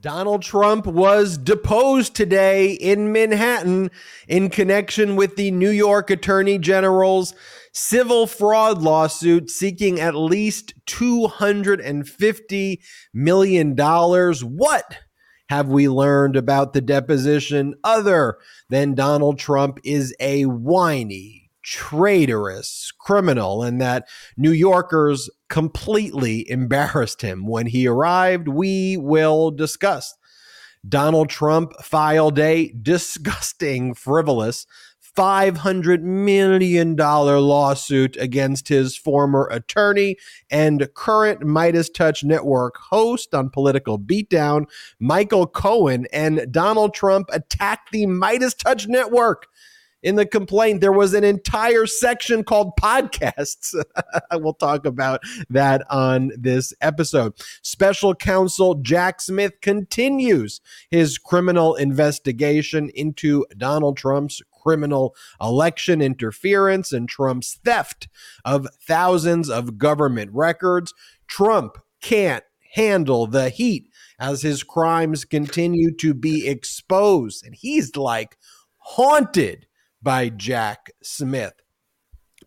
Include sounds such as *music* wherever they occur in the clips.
Donald Trump was deposed today in Manhattan in connection with the New York Attorney General's civil fraud lawsuit seeking at least $250 million. What have we learned about the deposition other than Donald Trump is a whiny, traitorous criminal and that New Yorkers completely embarrassed him when he arrived. We will discuss. Donald Trump filed a disgusting, frivolous $500 million lawsuit against his former attorney and current Meidas Touch Network host on Political Beatdown, Michael Cohen. And Donald Trump attacked the Meidas Touch Network in the complaint, there was an entire section called podcasts. *laughs* we'll talk about that on this episode. Special counsel Jack Smith continues his criminal investigation into Donald Trump's criminal election interference and Trump's theft of thousands of government records. Trump can't handle the heat as his crimes continue to be exposed. And he's like haunted by Jack Smith.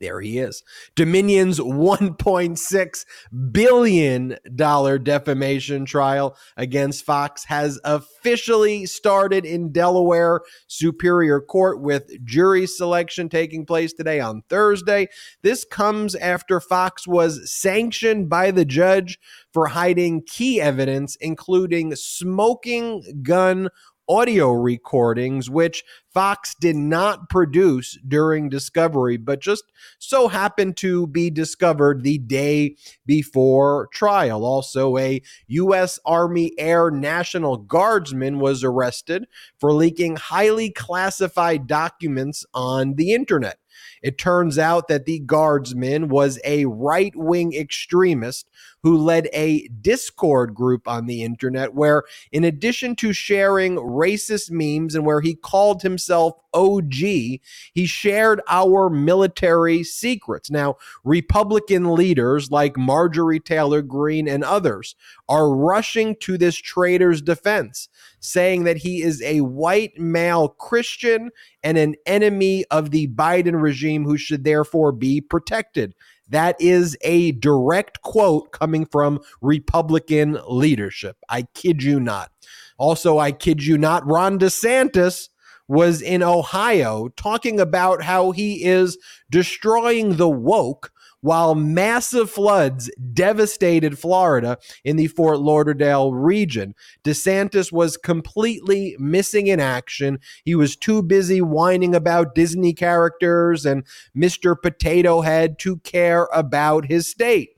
There he is. Dominion's $1.6 billion defamation trial against Fox has officially started in Delaware Superior Court with jury selection taking place today on Thursday. This comes after Fox was sanctioned by the judge for hiding key evidence, including smoking gun audio recordings, which Fox did not produce during discovery, but just so happened to be discovered the day before trial. Also, a U.S. Army Air National Guardsman was arrested for leaking highly classified documents on the internet. It turns out that the guardsman was a right wing extremist who led a Discord group on the internet where, in addition to sharing racist memes and where he called himself OG, he shared our military secrets. Now, Republican leaders like Marjorie Taylor Greene and others are rushing to this traitor's defense, saying that he is a white male Christian and an enemy of the Biden regime who should therefore be protected. That is a direct quote coming from Republican leadership. I kid you not. Also, I kid you not, Ron DeSantis was in Ohio talking about how he is destroying the woke while massive floods devastated Florida in the Fort Lauderdale region. DeSantis was completely missing in action. He was too busy whining about Disney characters and Mr. Potato Head to care about his state.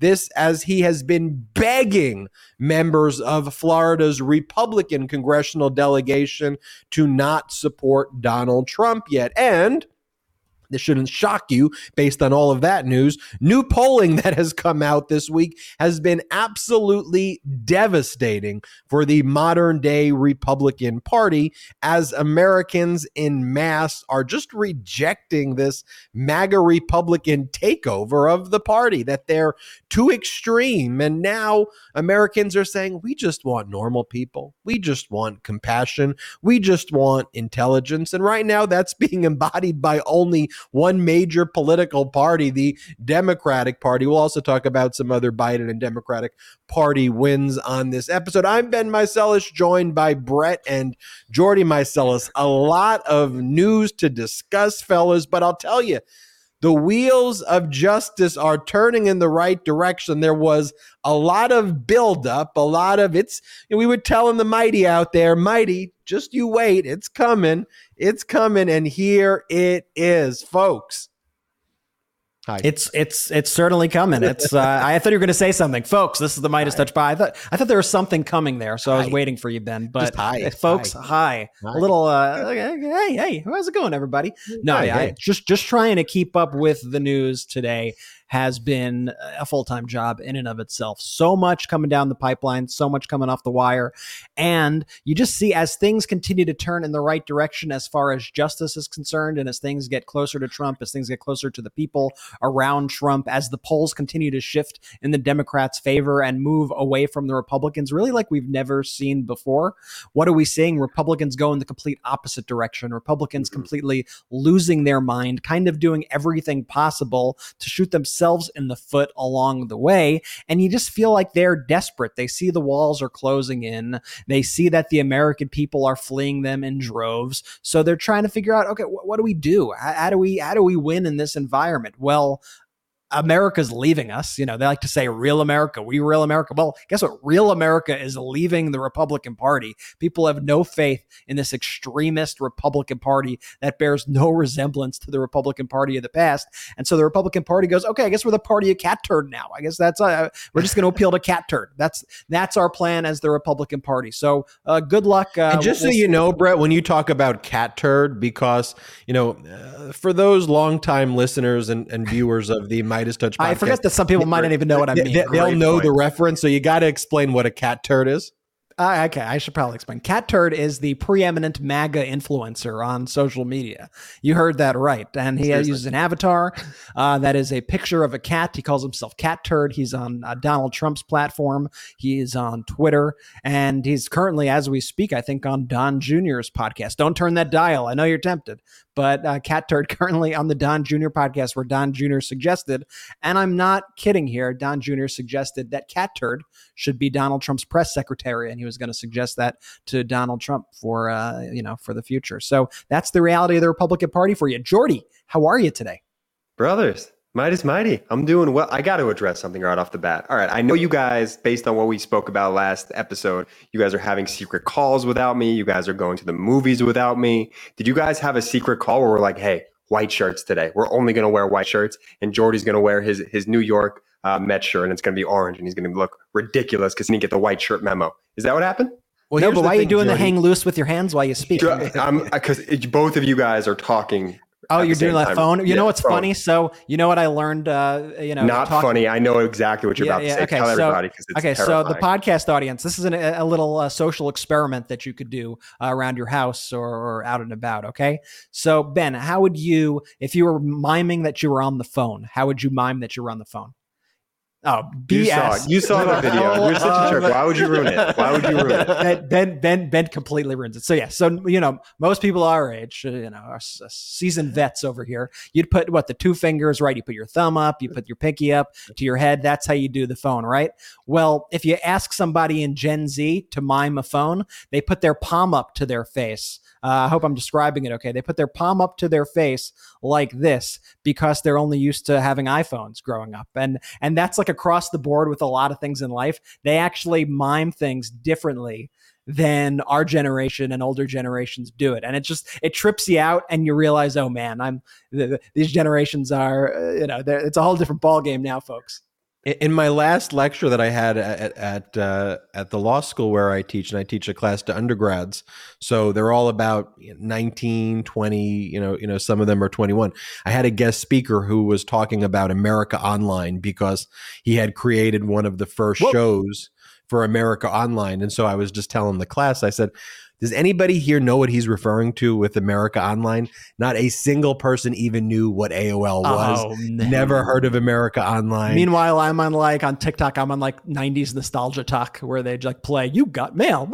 This, as he has been begging members of Florida's Republican congressional delegation to not support Donald Trump yet. And this shouldn't shock you based on all of that news. New polling *laughs* that has come out this week has been absolutely devastating for the modern day Republican Party as Americans in mass are just rejecting this MAGA Republican takeover of the party, that they're too extreme. And now Americans are saying, we just want normal people. We just want compassion. We just want intelligence. And right now, that's *laughs* being embodied by only one major political party, the Democratic Party. We'll also talk about some other Biden and Democratic Party wins on this episode. I'm Ben Meiselas, joined by Brett and Jordy Meiselas. A lot of news to discuss, fellas, but I'll tell you, the wheels of justice are turning in the right direction. There was a lot of buildup, a lot of it's, we were telling the mighty out there, mighty, just you wait, it's coming, it's coming, and here it is, folks. Hi. It's it's it's certainly coming. It's uh, *laughs* I thought you were going to say something, folks. This is the Meidas Touch. By. I thought I thought there was something coming there, so hi. I was waiting for you, Ben. But hi. folks, hi. hi. A little uh, hey hey, how's it going, everybody? No, yeah, I, just just trying to keep up with the news today has been a full time job in and of itself. So much coming down the pipeline, so much coming off the wire. And you just see as things continue to turn in the right direction as far as justice is concerned, and as things get closer to Trump, as things get closer to the people around Trump, as the polls continue to shift in the Democrats' favor and move away from the Republicans, really like we've never seen before. What are we seeing? Republicans go in the complete opposite direction. Republicans mm-hmm. completely losing their mind, kind of doing everything possible to shoot themselves in the foot along the way. And you just feel like they're desperate. They see the walls are closing in. They see that the American people are fleeing them in droves. So they're trying to figure out, okay, what, what do we do? How, how do we how do we win in this environment? Well, America's leaving us. You know, they like to say real America, we real America. Well, guess what? Real America is leaving the Republican Party. People have no faith in this extremist Republican Party that bears no resemblance to the Republican Party of the past. And so the Republican Party goes, okay, I guess we're the party of cat turd now. I guess that's, uh, we're just going to appeal to cat turd. That's, that's our plan as the Republican Party. So uh, good luck. Uh, and just we'll, so you know, Brett, when you talk about cat turd, because, you know, uh, for those longtime listeners and, and viewers of the Meidas Touch podcast. I forget that some people might not even know what I mean. They, will know point. the reference, so you got to explain what a cat turd is. Uh, okay, I should probably explain. Cat Turd is the preeminent MAGA influencer on social media. You heard that right. And he Seriously? uses an avatar uh, that is a picture of a cat. He calls himself Cat Turd. He's on uh, Donald Trump's platform. He is on Twitter. And he's currently, as we speak, I think on Don Jr.'s podcast. Don't turn that dial. I know you're tempted. But uh, Cat Turd *laughs* currently on the Don Jr. podcast, where Don Jr. suggested, and I'm not kidding here, Don Jr. suggested that Cat Turd should be Donald Trump's press secretary. And he was going to suggest that to Donald Trump for uh, you know for the future. So that's the reality of the Republican Party for you. Jordy, how are you today? Brothers, Meidas mighty. I'm doing well. I got to address something right off the bat. All right. I know you guys, based on what we spoke about last episode, you guys are having secret calls without me. You guys are going to the movies without me. Did you guys have a secret call where we're like, hey, white shirts today? We're only going to wear white shirts, and Jordy's going to wear his his New York uh, Met shirt, and it's going to be orange, and he's going to look ridiculous because he didn't get the white shirt memo. Is that what happened? Well, no, but why thing, are you doing Jordy. the hang loose with your hands while you speak? Because both of you guys are talking. Oh, you're doing that phone. You yeah, know what's phone. funny? So you know what I learned. Uh, you know, not talk- funny. I know exactly what you're yeah, about to say. Okay, Tell so, everybody because okay. Terrifying. So the podcast audience, this is an, a little uh, social experiment that you could do uh, around your house or, or out and about. Okay. So Ben, how would you, if you were miming that you were on the phone, how would you mime that you were on the phone? Oh, BS. You saw, it. you saw the *laughs* video. You're such a jerk. Why would you ruin it? Why would you ruin it? *laughs* Ben, ben, ben, ben completely ruins it. So yeah, so you know, most people our age, uh, you know, are seasoned vets over here. You'd put what the two fingers, right? You put your thumb up, you put your pinky up to your head. That's how you do the phone, right? Well, if you ask somebody in Gen Z to mime a phone, they put their palm up to their face uh, I hope I'm describing it okay. They put their palm up to their face like this because they're only used to having iPhones growing up, and and that's like across the board with a lot of things in life. They actually mime things differently than our generation and older generations do it and it just it trips you out and you realize oh man i'm these generations are uh, you know it's a whole different ball game now folks in my last lecture that I had at at uh, at the law school where I teach, and I teach a class to undergrads, so they're all about 19, 20, you know, you know, some of them are 21. I had a guest speaker who was talking about America Online because he had created one of the first Whoa. shows for America Online, and so I was just telling the class, I said, does anybody here know what he's referring to with America Online? Not a single person even knew what AOL was. Oh, Never heard of America Online. Meanwhile, I'm on like on TikTok, I'm on like 90s nostalgia talk where they like play, you got mail.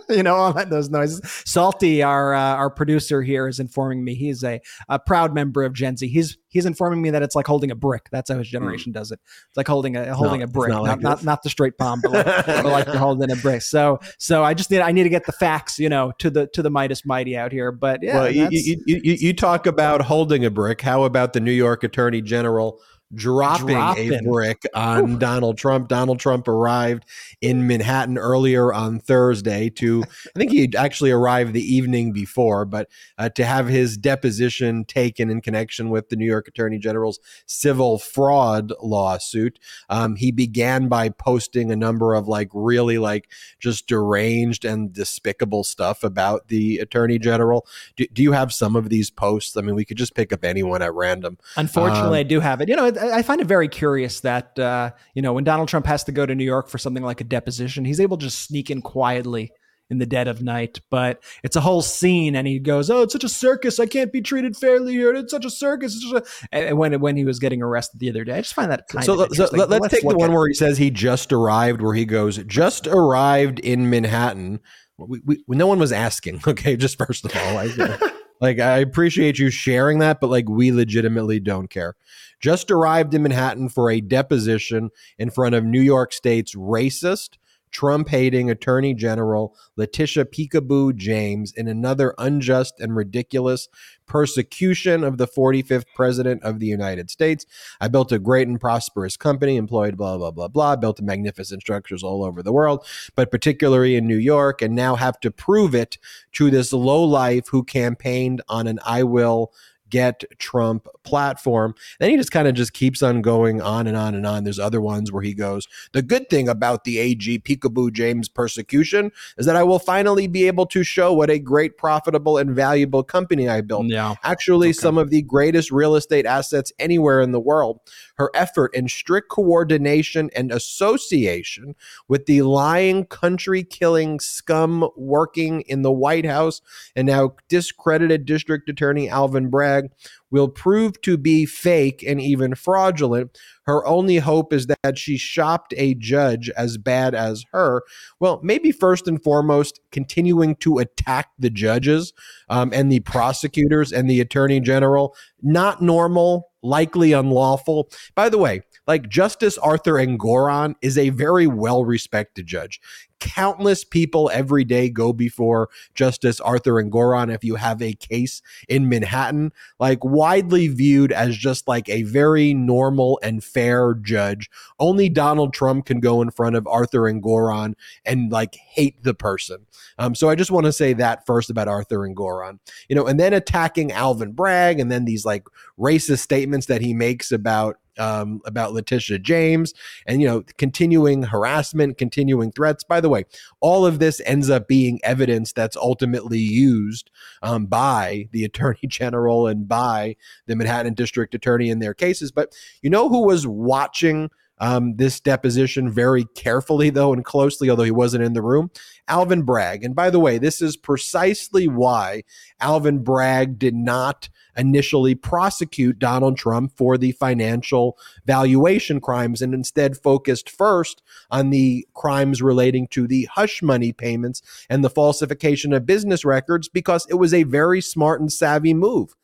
*laughs* you know, all that, those noises. Salty, our uh, our producer here, is informing me he's a, a proud member of Gen Z. He's he's informing me that it's like holding a brick. That's how his hmm. generation mm. does it. It's like holding a holding no, a brick, not, not, not, not, the straight palm, but like, *laughs* but like you're holding a brick. So so I just need I need to get the facts, you know, to the to the Meidas mighty out here. But yeah, well, you, you, you, you talk about holding a brick. How about the New York Attorney General dropping, dropping. a brick on Ooh. Donald Trump. Donald Trump arrived in Manhattan earlier on Thursday to, I think he actually arrived the evening before, but uh, to have his deposition taken in connection with the New York Attorney General's civil fraud lawsuit. Um, he began by posting a number of like really like just deranged and despicable stuff about the Attorney General. Do, do you have some of these posts? I mean, we could just pick up anyone at random. Unfortunately, um, I do have it. You know, I find it very curious that uh, you know when Donald Trump has to go to New York for something like a deposition, he's able to just sneak in quietly in the dead of night. But it's a whole scene, and he goes, "Oh, it's such a circus! I can't be treated fairly here. It's such a circus." Such a... And when when he was getting arrested the other day, I just find that kind so, of so let's, let's, take the one where he says he just arrived, where he goes, "Just arrived in Manhattan." We, we, no one was asking. *laughs* Okay, just first of all, I, *laughs* like I appreciate you sharing that, but like we legitimately don't care. Just arrived in Manhattan for a deposition in front of New York State's racist, Trump hating Attorney General Letitia Peekaboo James in another unjust and ridiculous persecution of the 45th President of the United States. I built a great and prosperous company, employed blah, blah, blah, blah, built magnificent structures all over the world, but particularly in New York, and now have to prove it to this low life who campaigned on an I will get Trump platform. Then he just kind of just keeps on going on and on and on. There's other ones where he goes, The good thing about the AG Peekaboo James persecution is that I will finally be able to show what a great, profitable, and valuable company I built. Yeah. Actually, okay. some of the greatest real estate assets anywhere in the world. Her effort in strict coordination and association with the lying, country killing scum working in the White House and now discredited District Attorney Alvin Bragg will prove to be fake and even fraudulent. Her only hope is that she shopped a judge as bad as her. Well, maybe first and foremost, continuing to attack the judges um, and the prosecutors and the attorney general, not normal, likely unlawful. By the way, like Justice Arthur Engoron is a very well respected judge countless people every day go before Justice Arthur Engoron if you have a case in Manhattan, like widely viewed as just like a very normal and fair judge. Only Donald Trump can go in front of Arthur Engoron and like hate the person. Um, so I just want to say that first about Arthur Engoron, you know, and then attacking Alvin Bragg and then these like racist statements that he makes about um, about Letitia James and, you know, continuing harassment, continuing threats. By the way, all of this ends up being evidence that's ultimately used um, by the *laughs* attorney general and by the Manhattan district attorney in their cases. But you know who was watching um, this deposition very carefully, though, and closely, although he wasn't in the room. Alvin Bragg. And by the way, this is precisely why Alvin Bragg did not initially prosecute Donald Trump for the financial valuation crimes and instead focused first on the crimes relating to the hush money payments and the falsification of business records because it was a very smart and savvy move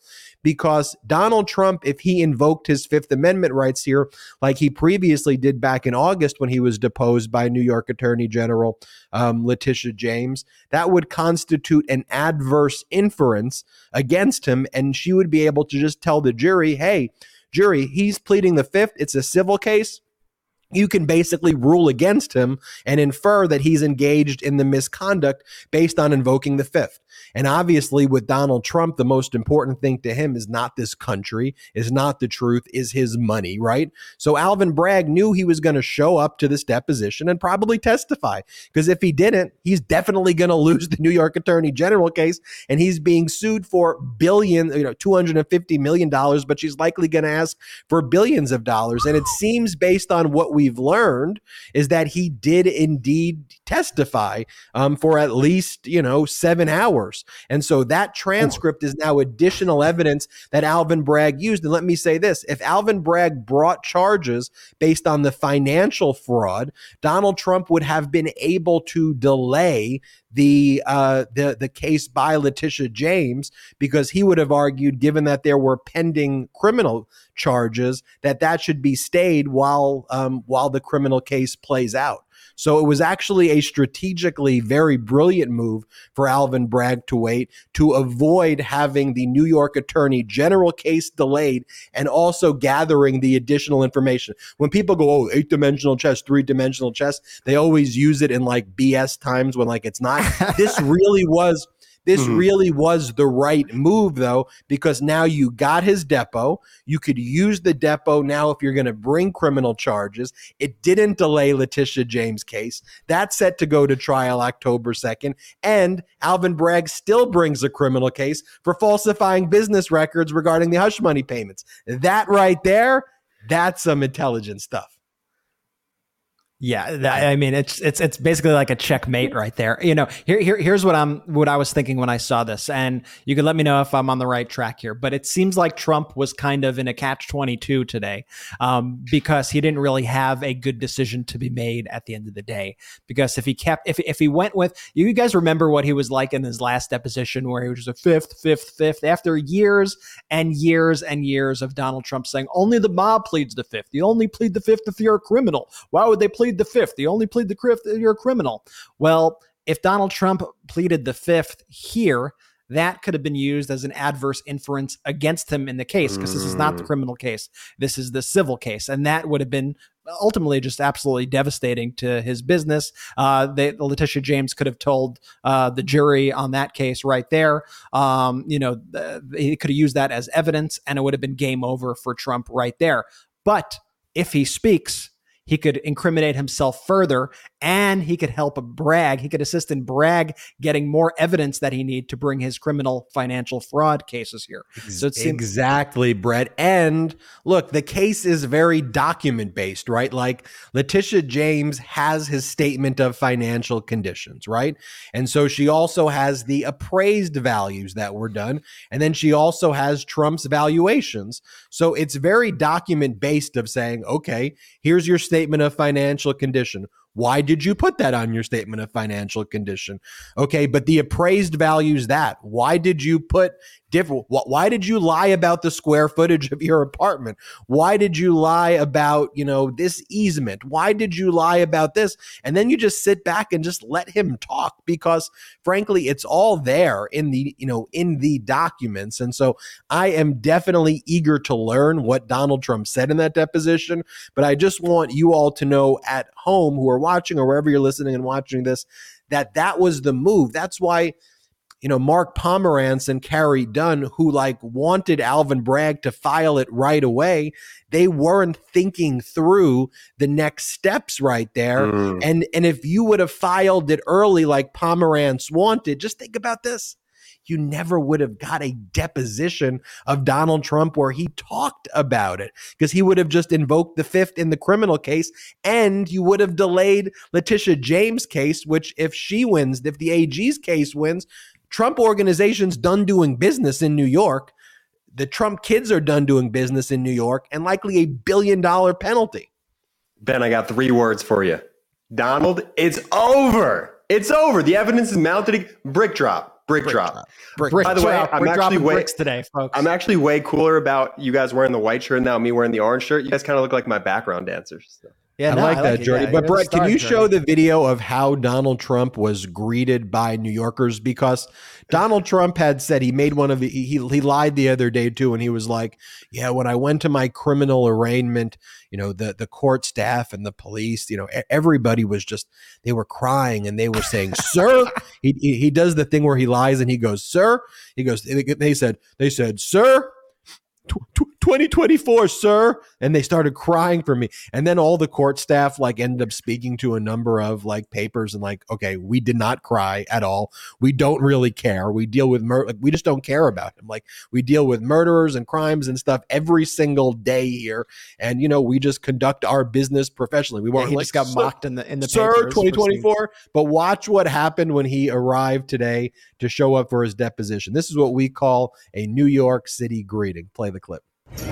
because Donald Trump, if he invoked his Fifth Amendment rights here, like he previously did back in August when he was deposed by New York Attorney General um, Letitia James, that would constitute an adverse inference against him. And she would be able to just tell the jury, hey, jury, he's pleading the fifth. It's a civil case you can basically rule against him and infer that he's engaged in the misconduct based on invoking the fifth. And obviously, with Donald Trump, the most important thing to him is not this country, is not the truth, is his money, right? So Alvin Bragg knew he was going to show up to this deposition and probably testify. Because if he didn't, he's definitely going *laughs* to lose the New York Attorney General case. And he's being sued for billion, you know, $250 million, but she's likely going to ask for billions of dollars. And it seems based on what we've learned is that he did indeed testify um, for at least, you know, seven hours. And so that transcript is now additional evidence that Alvin Bragg used. And let me say this if Alvin Bragg brought charges based on the financial fraud, Donald Trump would have been able to delay the uh, the the case by Letitia James because he would have argued, given that there were pending criminal charges, that that should be stayed while um, while the criminal case plays out. So it was actually a strategically very brilliant move for Alvin Bragg to wait to avoid having the New York Attorney General case delayed and also gathering the additional information. When people go, oh, eight dimensional chess, three dimensional chess, they always use it in like BS times when like it's not. *laughs* this really was this mm-hmm. really was the right move, though, because now you got his depo. You could use the depo now if you're going to bring criminal charges. It didn't delay Letitia James' case. That's set to go to trial October 2nd. And Alvin Bragg still brings a criminal case for falsifying business records regarding the hush money payments. That right there, that's some intelligent stuff. Yeah, that, I mean it's it's it's basically like a checkmate right there. You know, here, here here's what I'm what I was thinking when I saw this, and you can let me know if I'm on the right track here. But it seems like Trump was kind of in a catch twenty two today, um, because he didn't really have a good decision to be made at the end of the day. Because if he kept if if he went with you guys remember what he was like in his last deposition where he was a fifth, fifth, fifth after years and years and years of Donald Trump saying only the mob pleads the fifth. You only plead the fifth if you're a criminal. Why would they plead plead the fifth. You only plead the fifth. You're a criminal. Well, if Donald Trump pleaded the fifth here, that could have been used as an adverse inference against him in the case because this is not the mm. criminal case. This is the civil case. And that would have been ultimately just absolutely devastating to his business. Uh, they, Letitia James could have told uh, the jury on that case right there. Um, you know, he could have used that as evidence and it would have been game over for Trump right there. But if he speaks, he could incriminate himself further and he could help Bragg. He could assist in Bragg getting more evidence that he need to bring his criminal financial fraud cases here. So it's exactly, Brett. And look, the case is very document based, right? Like Letitia James has his statement of financial conditions, right? And so she also has the appraised values that were done. And then she also has Trump's valuations. So it's very document based of saying, okay, here's your statement statement of financial condition. Why did you put that on your statement of financial condition? Okay, but the appraised values that. Why did you put different? Why did you lie about the square footage of your apartment? Why did you lie about, you know, this easement? Why did you lie about this? And then you just sit back and just let him talk because frankly, it's all there in the, you know, in the documents. And so I am definitely eager to learn what Donald Trump said in that deposition, but I just want you all to know at home who are watching or wherever you're listening and watching this that that was the move. That's why you know, Mark Pomerantz and Carey Dunne, who like wanted Alvin Bragg to file it right away, they weren't thinking through the next steps right there. Mm. And and if you would have filed it early like Pomerantz wanted, just think about this you never would have got a deposition of Donald Trump where he talked about it because he would have just invoked the fifth in the criminal case and you would have delayed Letitia James' case, which if she wins, if the AG's case wins, Trump organization's done doing business in New York. The Trump kids are done doing business in New York and likely a billion dollar penalty. Ben, I got three words for you. Donald, it's over. It's over. The evidence is mounted. Brick drop. Brick, brick drop. drop. Brick, By the way, I'm actually way bricks today, folks. I'm actually way cooler about you guys wearing the white shirt now, me wearing the orange shirt. You guys kind of look like my background dancers. So. Yeah, I no, like I that, like Jordy. Yeah, but Brett, can you show the video of how Donald Trump was greeted by New Yorkers? Because Donald Trump had said he made one of the he he lied the other day too, and he was like, "Yeah, when I went to my criminal arraignment, you know, the the court staff and the police, you know, everybody was just they were crying and they were saying, "Sir," *laughs* he he does the thing where he lies and he goes, "Sir," he goes. They said they said, "Sir." 2024 sir. And they started crying for me. And then all the court staff like ended up speaking to a number of like papers and like okay we did not cry at all. We don't really care. We deal with murder we just don't care about him. Like we deal with murderers and crimes and stuff every single day here. And you know we just conduct our business professionally. We weren't yeah, he like, just got mocked in the in the sir 2024 but watch what happened when he arrived today to show up for his deposition. This is what we call a new york city greeting. Play the clip *laughs* got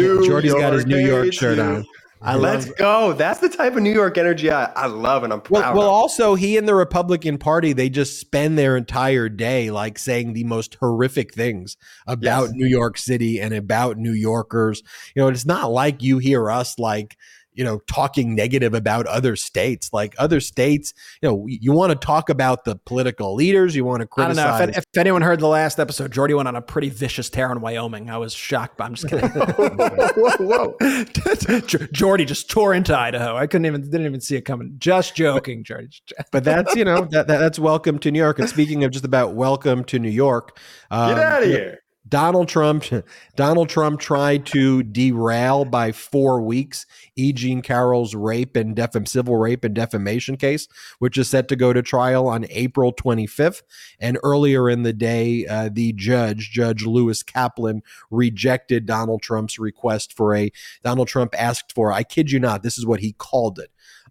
New Jordy's York got his New York shirt on. I Let's love, go. That's the type of New York energy I, I love and I'm proud well, well also, he and the Republican Party, they just spend their entire day like saying the most horrific things about yes. New York City and about New Yorkers. You know, it's not like you hear us like – you know, talking negative about other states. Like other states, you know, you want to talk about the political leaders. You want to criticize. I don't know if, if, anyone heard the last episode. Jordy went on a pretty vicious tear in Wyoming. I was shocked, but I'm just kidding. *laughs* whoa, whoa, *laughs* Jordy just tore into Idaho. I couldn't even didn't even see it coming. Just joking, Jordy. but that's you know that, that, that's welcome to New York. And speaking of just about welcome to New York, um, get out of here. Donald Trump, *laughs* Donald Trump tried to derail by four weeks E. Jean Carroll's rape and civil rape and defamation case, which is set to go to trial on April 25th. And earlier in the day, uh, the judge, Judge Lewis Kaplan, rejected Donald Trump's request for a. Donald Trump asked for, I kid you not, this is what he called it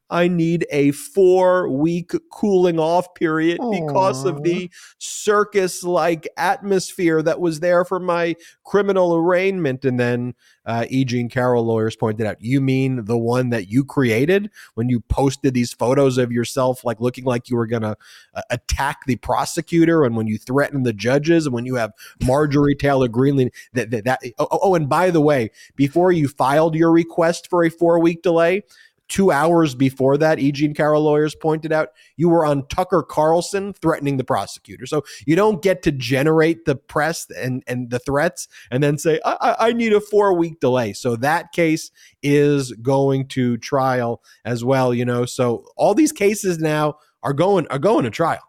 I need a four week cooling off period Aww. because of the circus like atmosphere that was there for my criminal arraignment. And then uh, E. Jean Carroll lawyers pointed out, you mean the one that you created when you posted these photos of yourself, like looking like you were going to uh, attack the prosecutor and when you threaten the judges and when you have Marjorie Taylor Greene that, that, that oh, oh, and by the way, before you filed your request for a four week delay, two hours before that, E. Jean Carroll lawyers pointed out, you were on Tucker Carlson threatening the prosecutor. So you don't get to generate the press and, and the threats and then say, I, I need a four week delay. So that case is going to trial as well, you know. So all these cases now are going are going to trial.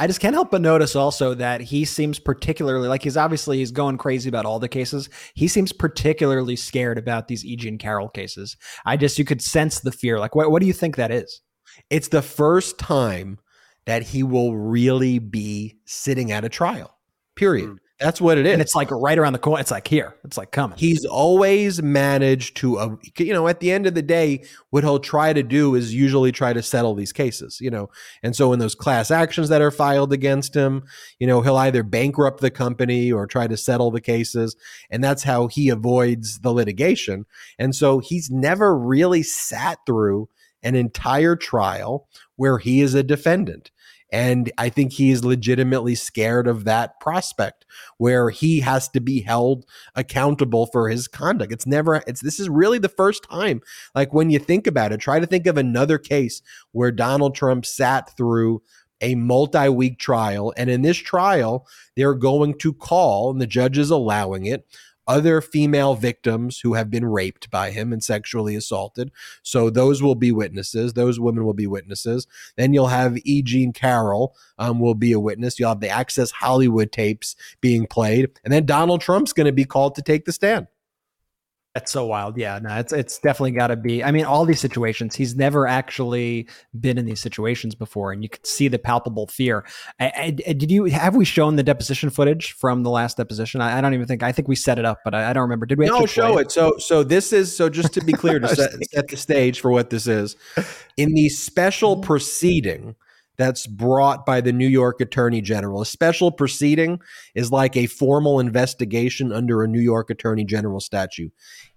I just can't help but notice also that he seems particularly like he's obviously he's going crazy about all the cases. He seems particularly scared about these E. Jean Carroll cases. I just you could sense the fear. Like what what do you think that is? It's the first time that he will really be sitting at a trial. Period. Mm. That's what it is. And it's like right around the corner. It's like here. It's like coming. He's always managed to, uh, you know, at the end of the day, what he'll try to do is usually try to settle these cases, you know. And so in those class actions that are filed against him, you know, he'll either bankrupt the company or try to settle the cases. And that's how he avoids the litigation. And so he's never really sat through an entire trial where he is a defendant. And I think he is legitimately scared of that prospect where he has to be held accountable for his conduct. It's never, it's, this is really the first time. Like when you think about it, try to think of another case where Donald Trump sat through a multi week trial. And in this trial, they're going to call, and the judge is allowing it, other female victims who have been raped by him and sexually assaulted. So those will be witnesses. Those women will be witnesses. Then you'll have E. Jean Carroll um, will be a witness. You'll have the Access Hollywood tapes being played. And then Donald Trump's going to be called to take the stand. That's so wild. Yeah, no, it's it's definitely got to be. I mean, all these situations, he's never actually been in these situations before, and you could see the palpable fear. I, I, did you have we shown the deposition footage from the last deposition? I, I don't even think. I think we set it up, but I, don't remember. Did we? No, show it? it. So so this is so just to be *laughs* clear to set, set the stage for what this is. In the special mm-hmm. proceeding that's brought by the New York Attorney General. A special proceeding is like a formal investigation under a New York Attorney General statute.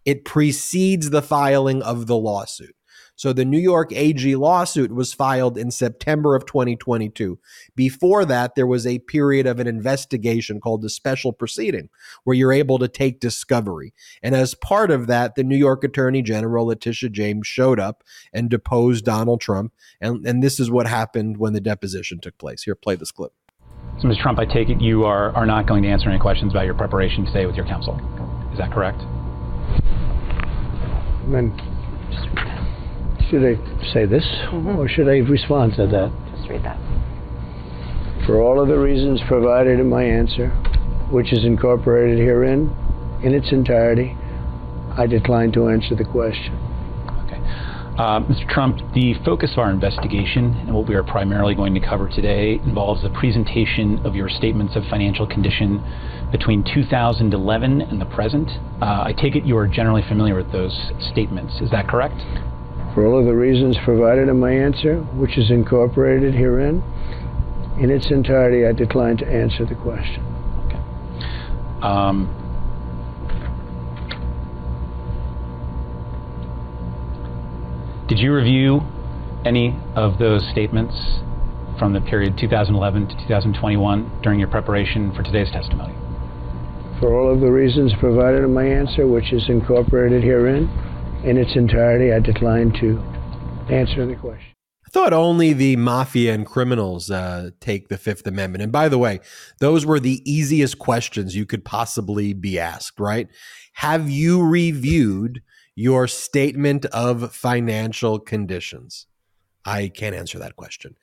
It precedes the filing of the lawsuit. So the New York AG lawsuit was filed in September of 2022. Before that, there was a period of an investigation called the special proceeding, where you're able to take discovery. And as part of that, the New York Attorney General, Letitia James, showed up and deposed Donald Trump. And, and this is what happened when the deposition took place. Here, play this clip. So, Mr. Trump, I take it you are, are not going to answer any questions about your preparation today with your counsel. Is that correct? Then should I say this, mm-hmm. or should I respond to that? Just read that. For all of the reasons provided in my answer, which is incorporated herein in its entirety, I decline to answer the question. Okay. Uh, Mr. Trump, the focus of our investigation and what we are primarily going to cover today involves the presentation of your statements of financial condition between 2011 and the present. Uh, I take it you are generally familiar with those statements. Is that correct? for all of the reasons provided in my answer, which is incorporated herein. In its entirety, I decline to answer the question. Okay. Um, did you review any of those statements from the period 2011 to 2021 during your preparation for today's testimony? For all of the reasons provided in my answer, which is incorporated herein, in its entirety, I decline to answer the question. I thought only the mafia and criminals uh, take the Fifth Amendment. And by the way, those were the easiest questions you could possibly be asked, right? Have you reviewed your statement of financial conditions? I can't answer that question.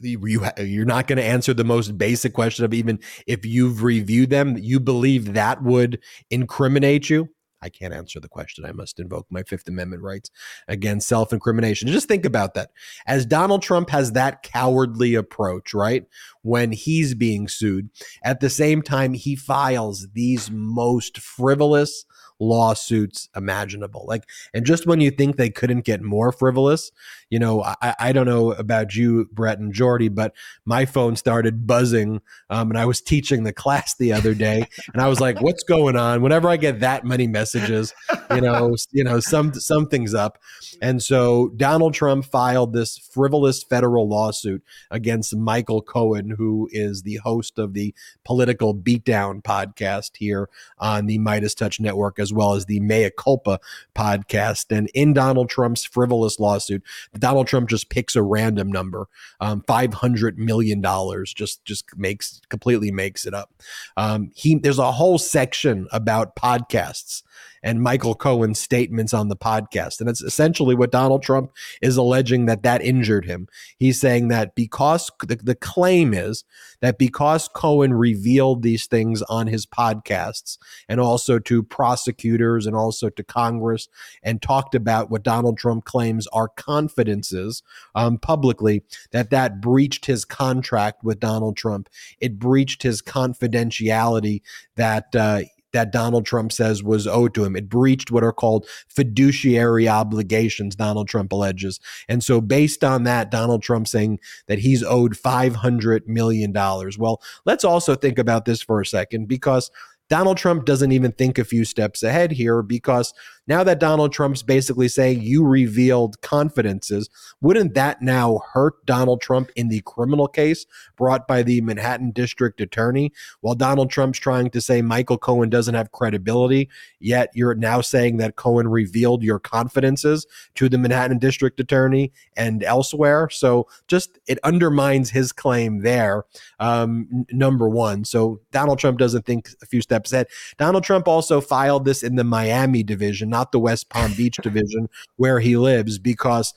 You, you're not going to answer the most basic question of even if you've reviewed them. You believe that would incriminate you? I can't answer the question. I must invoke my Fifth Amendment rights against self incrimination. Just think about that. As Donald Trump has that cowardly approach, right? When he's being sued, at the same time, he files these most frivolous, lawsuits imaginable. Like, and just when you think they couldn't get more frivolous, you know, I, I don't know about you, Brett and Jordy, but my phone started buzzing. Um, and I was teaching the class the other day, and I was like, "What's going on?" Whenever I get that many messages, you know, you know, some something's up. And so Donald Trump filed this frivolous federal lawsuit against Michael Cohen, who is the host of the Political Beatdown podcast here on the Meidas Touch Network, as well as the Mea Culpa podcast. And in Donald Trump's frivolous lawsuit, Donald Trump just picks a random number, um, five hundred million dollars, just just makes completely makes it up. Um, he there's a whole section about podcasts and Michael Cohen's statements on the podcast. And it's essentially what Donald Trump is alleging that that injured him. He's saying that because the, the claim is that because Cohen revealed these things on his podcasts and also to prosecutors and also to Congress and talked about what Donald Trump claims are confidences um, publicly, that that breached his contract with Donald Trump. It breached his confidentiality that uh, that Donald Trump says was owed to him. It breached what are called fiduciary obligations, Donald Trump alleges. And so, based on that, Donald Trump saying that he's owed $500 million. Well, let's also think about this for a second because Donald Trump doesn't even think a few steps ahead here because now that Donald Trump's basically saying you revealed confidences, wouldn't that now hurt Donald Trump in the criminal case brought by the Manhattan District Attorney? While Donald Trump's trying to say Michael Cohen doesn't have credibility, yet you're now saying that Cohen revealed your confidences to the Manhattan District Attorney and elsewhere. So just it undermines his claim there, um, number one. So Donald Trump doesn't think a few steps ahead. Donald Trump also filed this in the Miami division, not the West Palm Beach *laughs* division where he lives, because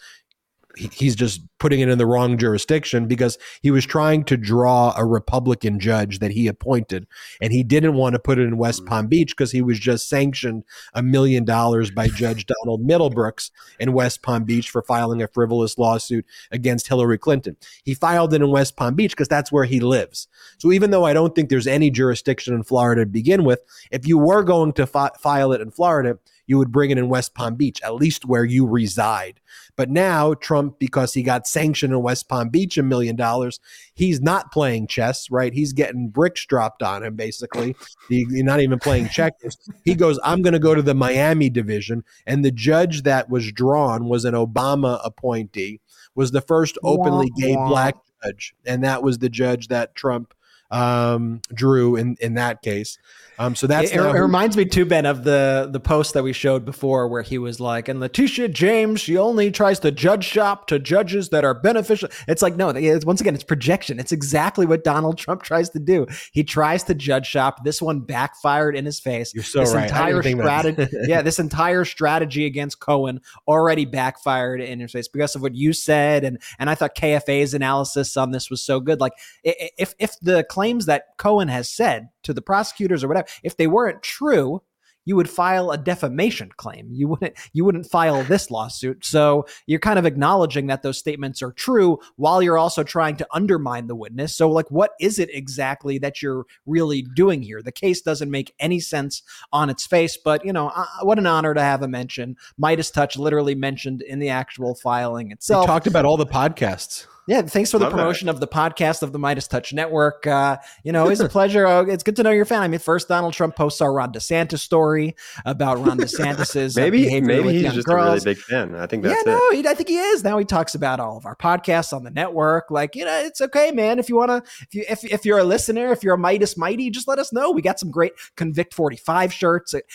he's just putting it in the wrong jurisdiction because he was trying to draw a Republican judge that he appointed. And he didn't want to put it in West mm-hmm. Palm Beach because he was just sanctioned a million dollars by Judge Donald Middlebrooks in West Palm Beach for filing a frivolous lawsuit against Hillary Clinton. He filed it in West Palm Beach because that's where he lives. So even though I don't think there's any jurisdiction in Florida to begin with, if you were going to fi- file it in Florida, you would bring it in West Palm Beach, at least where you reside. But now Trump, because he got sanctioned in West Palm Beach a million dollars, he's not playing chess, right? He's getting bricks dropped on him, basically. He, he's not even playing checkers. He goes, I'm going to go to the Miami division. And the judge that was drawn was an Obama appointee, was the first openly gay black judge. And that was the judge that Trump um, drew in, in that case. Um, so that's it, it reminds me too, Ben, of the the post that we showed before, where he was like, "And Letitia James, she only tries to judge shop to judges that are beneficial." It's like, no, it's, once again, it's projection. It's exactly what Donald Trump *laughs* tries to do. He tries to judge shop. This one backfired in his face. You're so this right. Entire strategy, *laughs* yeah, this entire strategy against Cohen already backfired in his face because of what you said, and and I thought KFA's analysis on this was so good. Like, if if the claims that Cohen has said to the prosecutors or whatever, if they weren't true, you would file a defamation claim. You wouldn't you wouldn't file this lawsuit. So you're kind of acknowledging that those statements are true while you're also trying to undermine the witness. So like what is it exactly that you're really doing here? The case doesn't make any sense on its face, but you know, uh, what an honor to have a mention. Meidas Touch literally mentioned in the actual filing itself. We talked about all the podcasts. Yeah, thanks for the promotion that. of the podcast of the Meidas Touch Network. Uh, you know, it's a pleasure. Uh, it's good to know you're a fan. I mean, first Donald Trump posts our Ron DeSantis story about Ron *laughs* DeSantis's uh, maybe maybe he's just girls. a really big fan. I think that's it. yeah, no, he, I think he is. Now he talks about all of our podcasts on the network. Like, you know, it's okay, man. If you want to, if you if, if you're a listener, if you're a Meidas Mighty, just let us know. We got some great Convict 45 shirts. It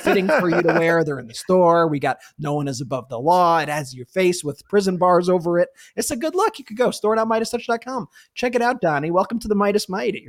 fitting for you to *laughs* wear. They're in the store. We got No One Is Above the Law. It has your face with prison bars over it. It's a good look. You could go store.meidastouch.com. Check it out, Donnie. Welcome to the Meidas Mighty.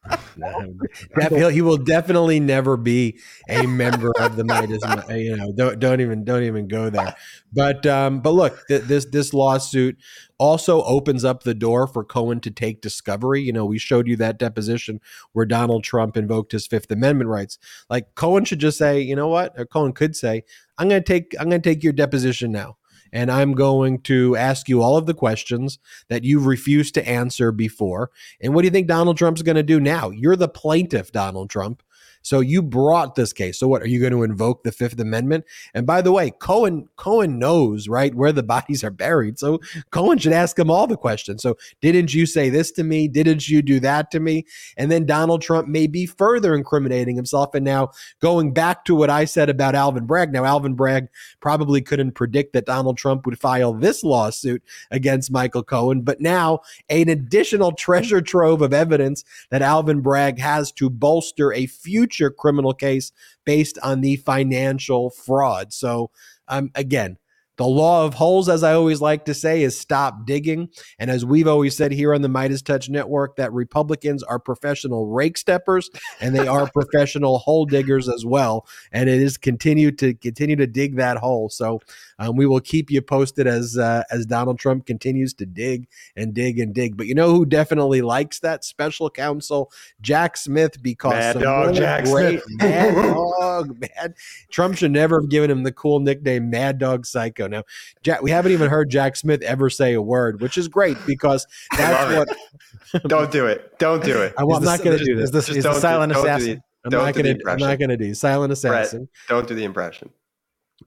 *laughs* he will definitely never be a member of the Meidas. You know, don't don't even don't even go there. But um, but look, th- this this lawsuit also opens up the door for Cohen to take discovery. You know, we showed you that deposition where Donald Trump invoked his Fifth Amendment rights. Like Cohen should just say, you know what? Or Cohen could say, I'm going to take I'm going to take your deposition now and I'm going to ask you all of the questions that you've refused to answer before. And what do you think Donald Trump's going to do now? You're the plaintiff, Donald Trump. So you brought this case. So what are you going to invoke the Fifth Amendment? And by the way, Cohen Cohen knows right where the *laughs* bodies are buried. So Cohen should ask him all the questions. So didn't you say this to me? Didn't you do that to me? And then Donald Trump may be further incriminating himself. And now going back to what I said about Alvin Bragg. Now Alvin Bragg probably couldn't predict that Donald Trump would file this lawsuit against Michael Cohen, but now an additional treasure trove of evidence that Alvin Bragg has to bolster a future future criminal case based on the financial fraud. So, um, again, the law of holes, as I always like to say, is stop digging. And as we've always said here on the Meidas Touch Network, that Republicans are professional rake steppers and they are *laughs* professional hole diggers as well. And it is continue to continue to dig that hole. So um, we will keep you posted as uh, as Donald Trump continues to dig and dig and dig. But you know who definitely likes that special counsel, Jack Smith, because Mad Dog Jack great, Smith, Mad *laughs* Dog, Mad. Trump should never have given him the cool nickname Mad Dog Psycho. Now, Jack, we haven't even heard Jack Smith ever say a word, which is great because *laughs* that's what. don't do it. Don't do it. I, am not going to do this. This is the silent do, assassin. I'm not going to. I'm not going to do silent assassin. Brett, don't do the impression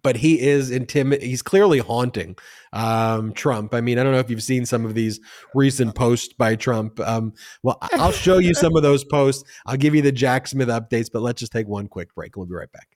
but he is intimidating. He's clearly haunting um, Trump. I mean, I don't know if you've seen some of these recent posts by Trump. Um, well, I'll show you some of those posts. I'll give you the Jack Smith updates, but let's just take one quick break. We'll be right back.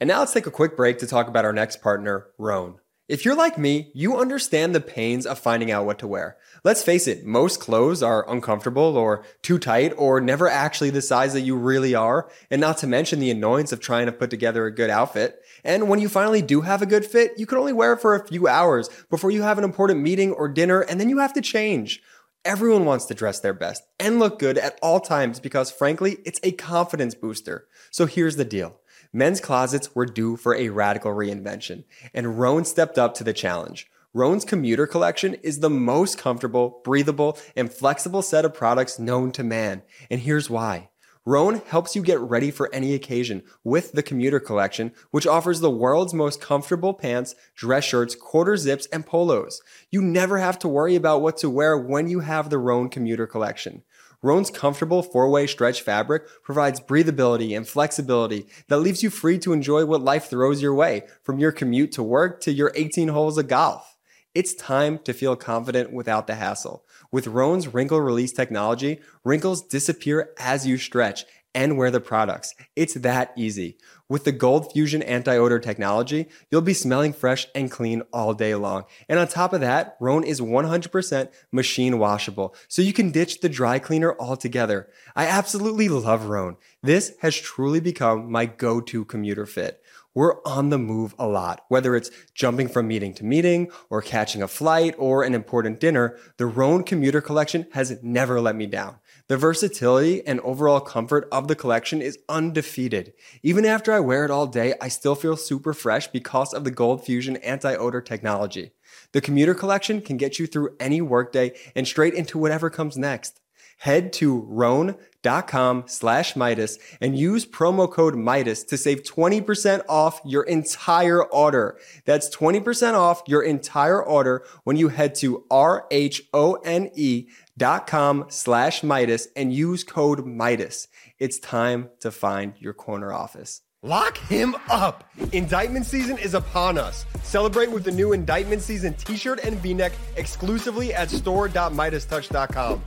And now let's take a quick break to talk about our next partner, Rhone. If you're like me, you understand the pains of finding out what to wear. Let's face it, most clothes are uncomfortable or too tight or never actually the size that you really are, and not to mention the annoyance of trying to put together a good outfit. And when you finally do have a good fit, you can only wear it for a few hours before you have an important meeting or dinner, and then you have to change. Everyone wants to dress their best and look good at all times because, frankly, it's a confidence booster. So here's the deal men's closets were due for a radical reinvention, and Rhone stepped up to the challenge. Rhone's commuter collection is the most comfortable, breathable, and flexible set of products known to man. And here's why. Rhone helps you get ready for any occasion with the commuter collection, which offers the world's most comfortable pants, dress shirts, quarter zips, and polos. You never have to worry about what to wear when you have the Rhone commuter collection. Rhone's comfortable four-way stretch fabric provides breathability and flexibility that leaves you free to enjoy what life throws your way, from your commute to work to your 18 holes of golf. It's time to feel confident without the hassle. With Rhone's wrinkle release technology, wrinkles disappear as you stretch and wear the products. It's that easy. With the Gold Fusion anti-odor technology, you'll be smelling fresh and clean all day long. And on top of that, Rhone is 100% machine washable, so you can ditch the dry cleaner altogether. I absolutely love Rhone. This has truly become my go-to commuter fit. We're on the move a lot. Whether it's jumping from meeting to meeting or catching a flight or an important dinner, the Rhone commuter collection has never let me down. The versatility and overall comfort of the collection is undefeated. Even after I wear it all day, I still feel super fresh because of the Gold Fusion anti-odor technology. The commuter collection can get you through any workday and straight into whatever comes next. Head to rhone.com slash Meidas and use promo code Meidas to save 20% off your entire order. That's 20% off your entire order when you head to R-H-O-N-E dot com slash Meidas and use code Meidas. It's time to find your corner office. Lock him up. Indictment season is upon us. Celebrate with the new indictment season t shirt and v neck exclusively at store.meidastouch.com.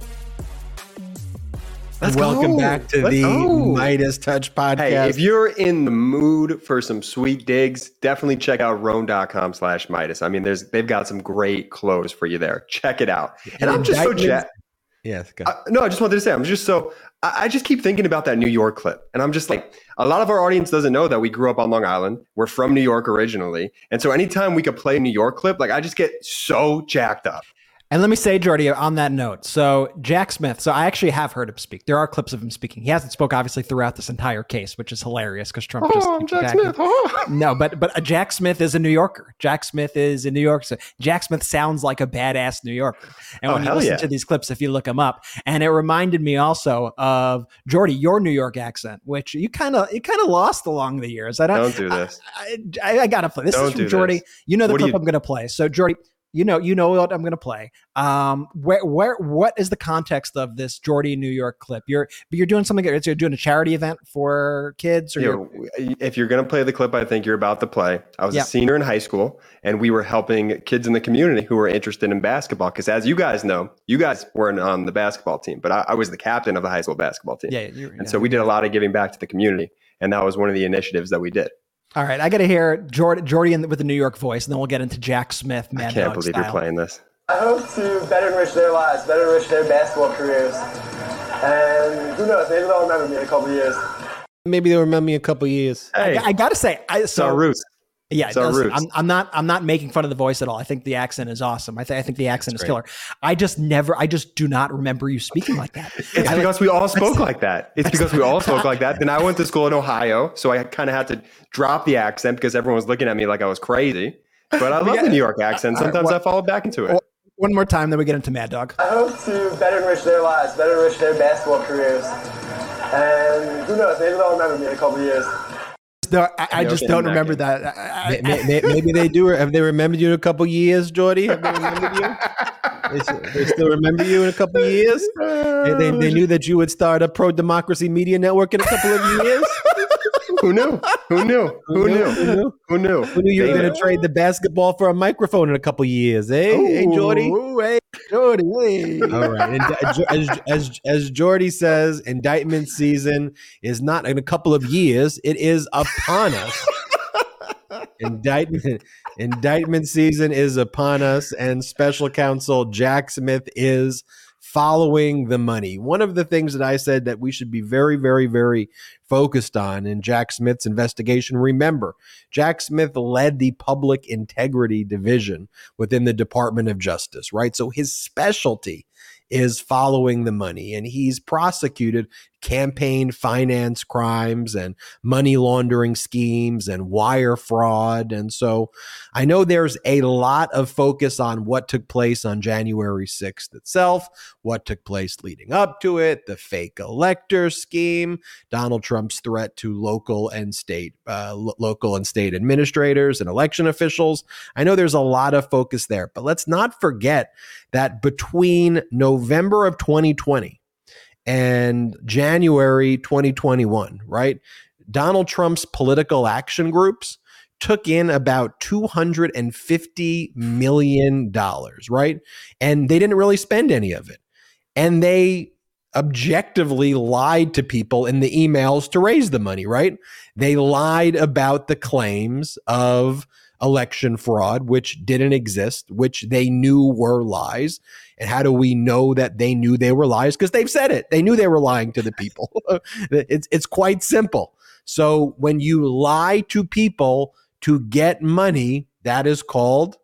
Let's Welcome go. back to Let's the go. Meidas Touch podcast. Hey, if you're in the mood for some sweet digs, definitely check out rhone.com slash Meidas. I mean, there's they've got some great clothes for you there. Check it out. And, and I'm just so jazzed. Yes. Uh, no, I just wanted to say, I'm just so, I, I, just keep thinking about that New York clip. And I'm just like, a lot of our audience doesn't know that we grew up on Long Island. We're from New York originally. And so anytime we could play a New York clip, like I just get so jacked up. And let me say, Jordy, on that note, so Jack Smith, so I actually have heard him speak. There are clips of him speaking. He hasn't spoke obviously throughout this entire case, which is hilarious because Trump oh, just I'm Jack Smith. Oh. *laughs* No, but but uh, Jack Smith is a New Yorker. Jack Smith is in New York. So Jack Smith sounds like a badass New Yorker. And oh, when you listen yeah. to these clips, if you look them up, and it reminded me also of Jordy, your New York accent, which you kind of you kind of lost along the years. I don't, don't do this. I, I, I gotta play. This don't is from Jordy. This. You know the what clip you, I'm gonna play. So Jordy you know, you know what I'm going to play. Um, where, where, what is the context of this Jordy New York clip? You're, but you're doing something. You're doing a charity event for kids, or you if you're going to play the clip, I think you're about to play. I was a senior in high school, and we were helping kids in the community who were interested in basketball. Because as you guys know, you guys weren't on the basketball team, but I, I was the captain of the high school basketball team. Yeah, and yeah. so we did a lot of giving back to the community, and that was one of the initiatives that we did. All right, I got to hear Jordy, Jordy with the New York voice, and then we'll get into Jack Smith. Mad I can't Dog believe style. you're playing this. I hope to better enrich their lives, better enrich their basketball careers, and who knows? Maybe they'll remember me in a couple years. Maybe they'll remember me in a couple years. Hey, I, I got to say, I so Roots. Yeah, so I'm, I'm, not. I'm not making fun of the voice at all. I think the accent is awesome. I, th- I think the accent That's is great. killer. I just never. I just do not remember you speaking like that. *laughs* It's I because like, we all spoke like that. It's because we all *laughs* spoke like that. Then I went to school in Ohio, so I kind of had to drop the accent because everyone was looking at me like I was crazy. But I love yeah. the New York accent. Uh, Sometimes right, I fall back into it. One more time, then we get into Mad Dog. I hope to better enrich their lives, better enrich their basketball careers, and who knows? Maybe they'll remember me in a couple years don't, I, I just don't remember that. I, maybe, *laughs* maybe they do. Have they remembered you in a couple years, Jordy? Have they remembered you? They, they, still remember you in a couple years. They, they, they *laughs* knew that you would start a pro democracy media network in a couple of years. Who knew? Who knew? *laughs* Who knew? Who knew? Who knew? Who knew you were going to trade the basketball for a microphone in a couple years? Eh? Ooh, hey, Jordy. Ooh, hey, Jordy. Hey. All right. And as, as as Jordy says, indictment season is not in a couple of years; it is upon us. indictment indictment season is upon us, and Special Counsel Jack Smith is following the money. One of the things that I said that we should be very, very, very focused on in Jack Smith's investigation. Remember, Jack Smith led the public integrity division within the Department of Justice, right? So his specialty is following the money and he's prosecuted campaign finance crimes and money laundering schemes and wire fraud. And so I know there's a lot of focus on what took place on January 6th itself, what took place leading up to it, the fake elector scheme, Donald Trump's threat to local and state, uh, local and state administrators and election officials. I know there's a lot of focus there, but let's not forget that between November of 2020 and January 2021, right? Donald Trump's political action groups took in about $250 million, right? And they didn't really spend any of it. And they objectively lied to people in the emails to raise the money, right? They lied about the claims of election fraud, which didn't exist, which they knew were lies. And how do we know that they knew they were lies? Because they've said it. They knew they were lying to the people. *laughs* it's it's quite simple. So when you lie to people to get money, that is called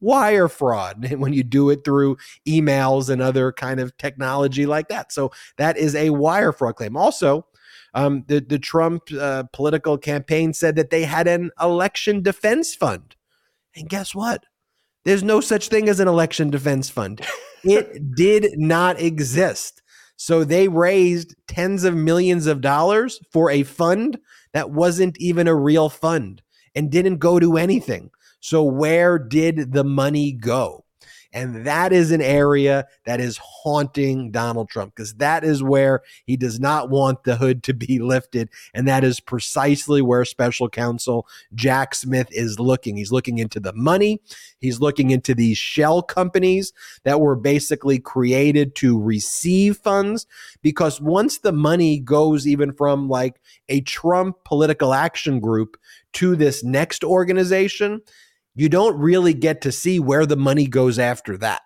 wire fraud and *laughs* when you do it through emails and other kind of technology like that. So that is a wire fraud claim. Also, um, the the Trump uh, political campaign said that they had an election defense fund, and guess what? There's no such thing as an election defense fund. It *laughs* did not exist. So they raised tens of millions of dollars for a fund that wasn't even a real fund and didn't go to anything. So where did the money go? And that is an area that is haunting Donald Trump because that is where he does not want the hood to be lifted. And that is precisely where special counsel Jack Smith is looking. He's looking into the money, he's looking into these shell companies that were basically created to receive funds. Because once the money goes even from like a Trump political action group to this next organization, you don't really get to see where the money goes after that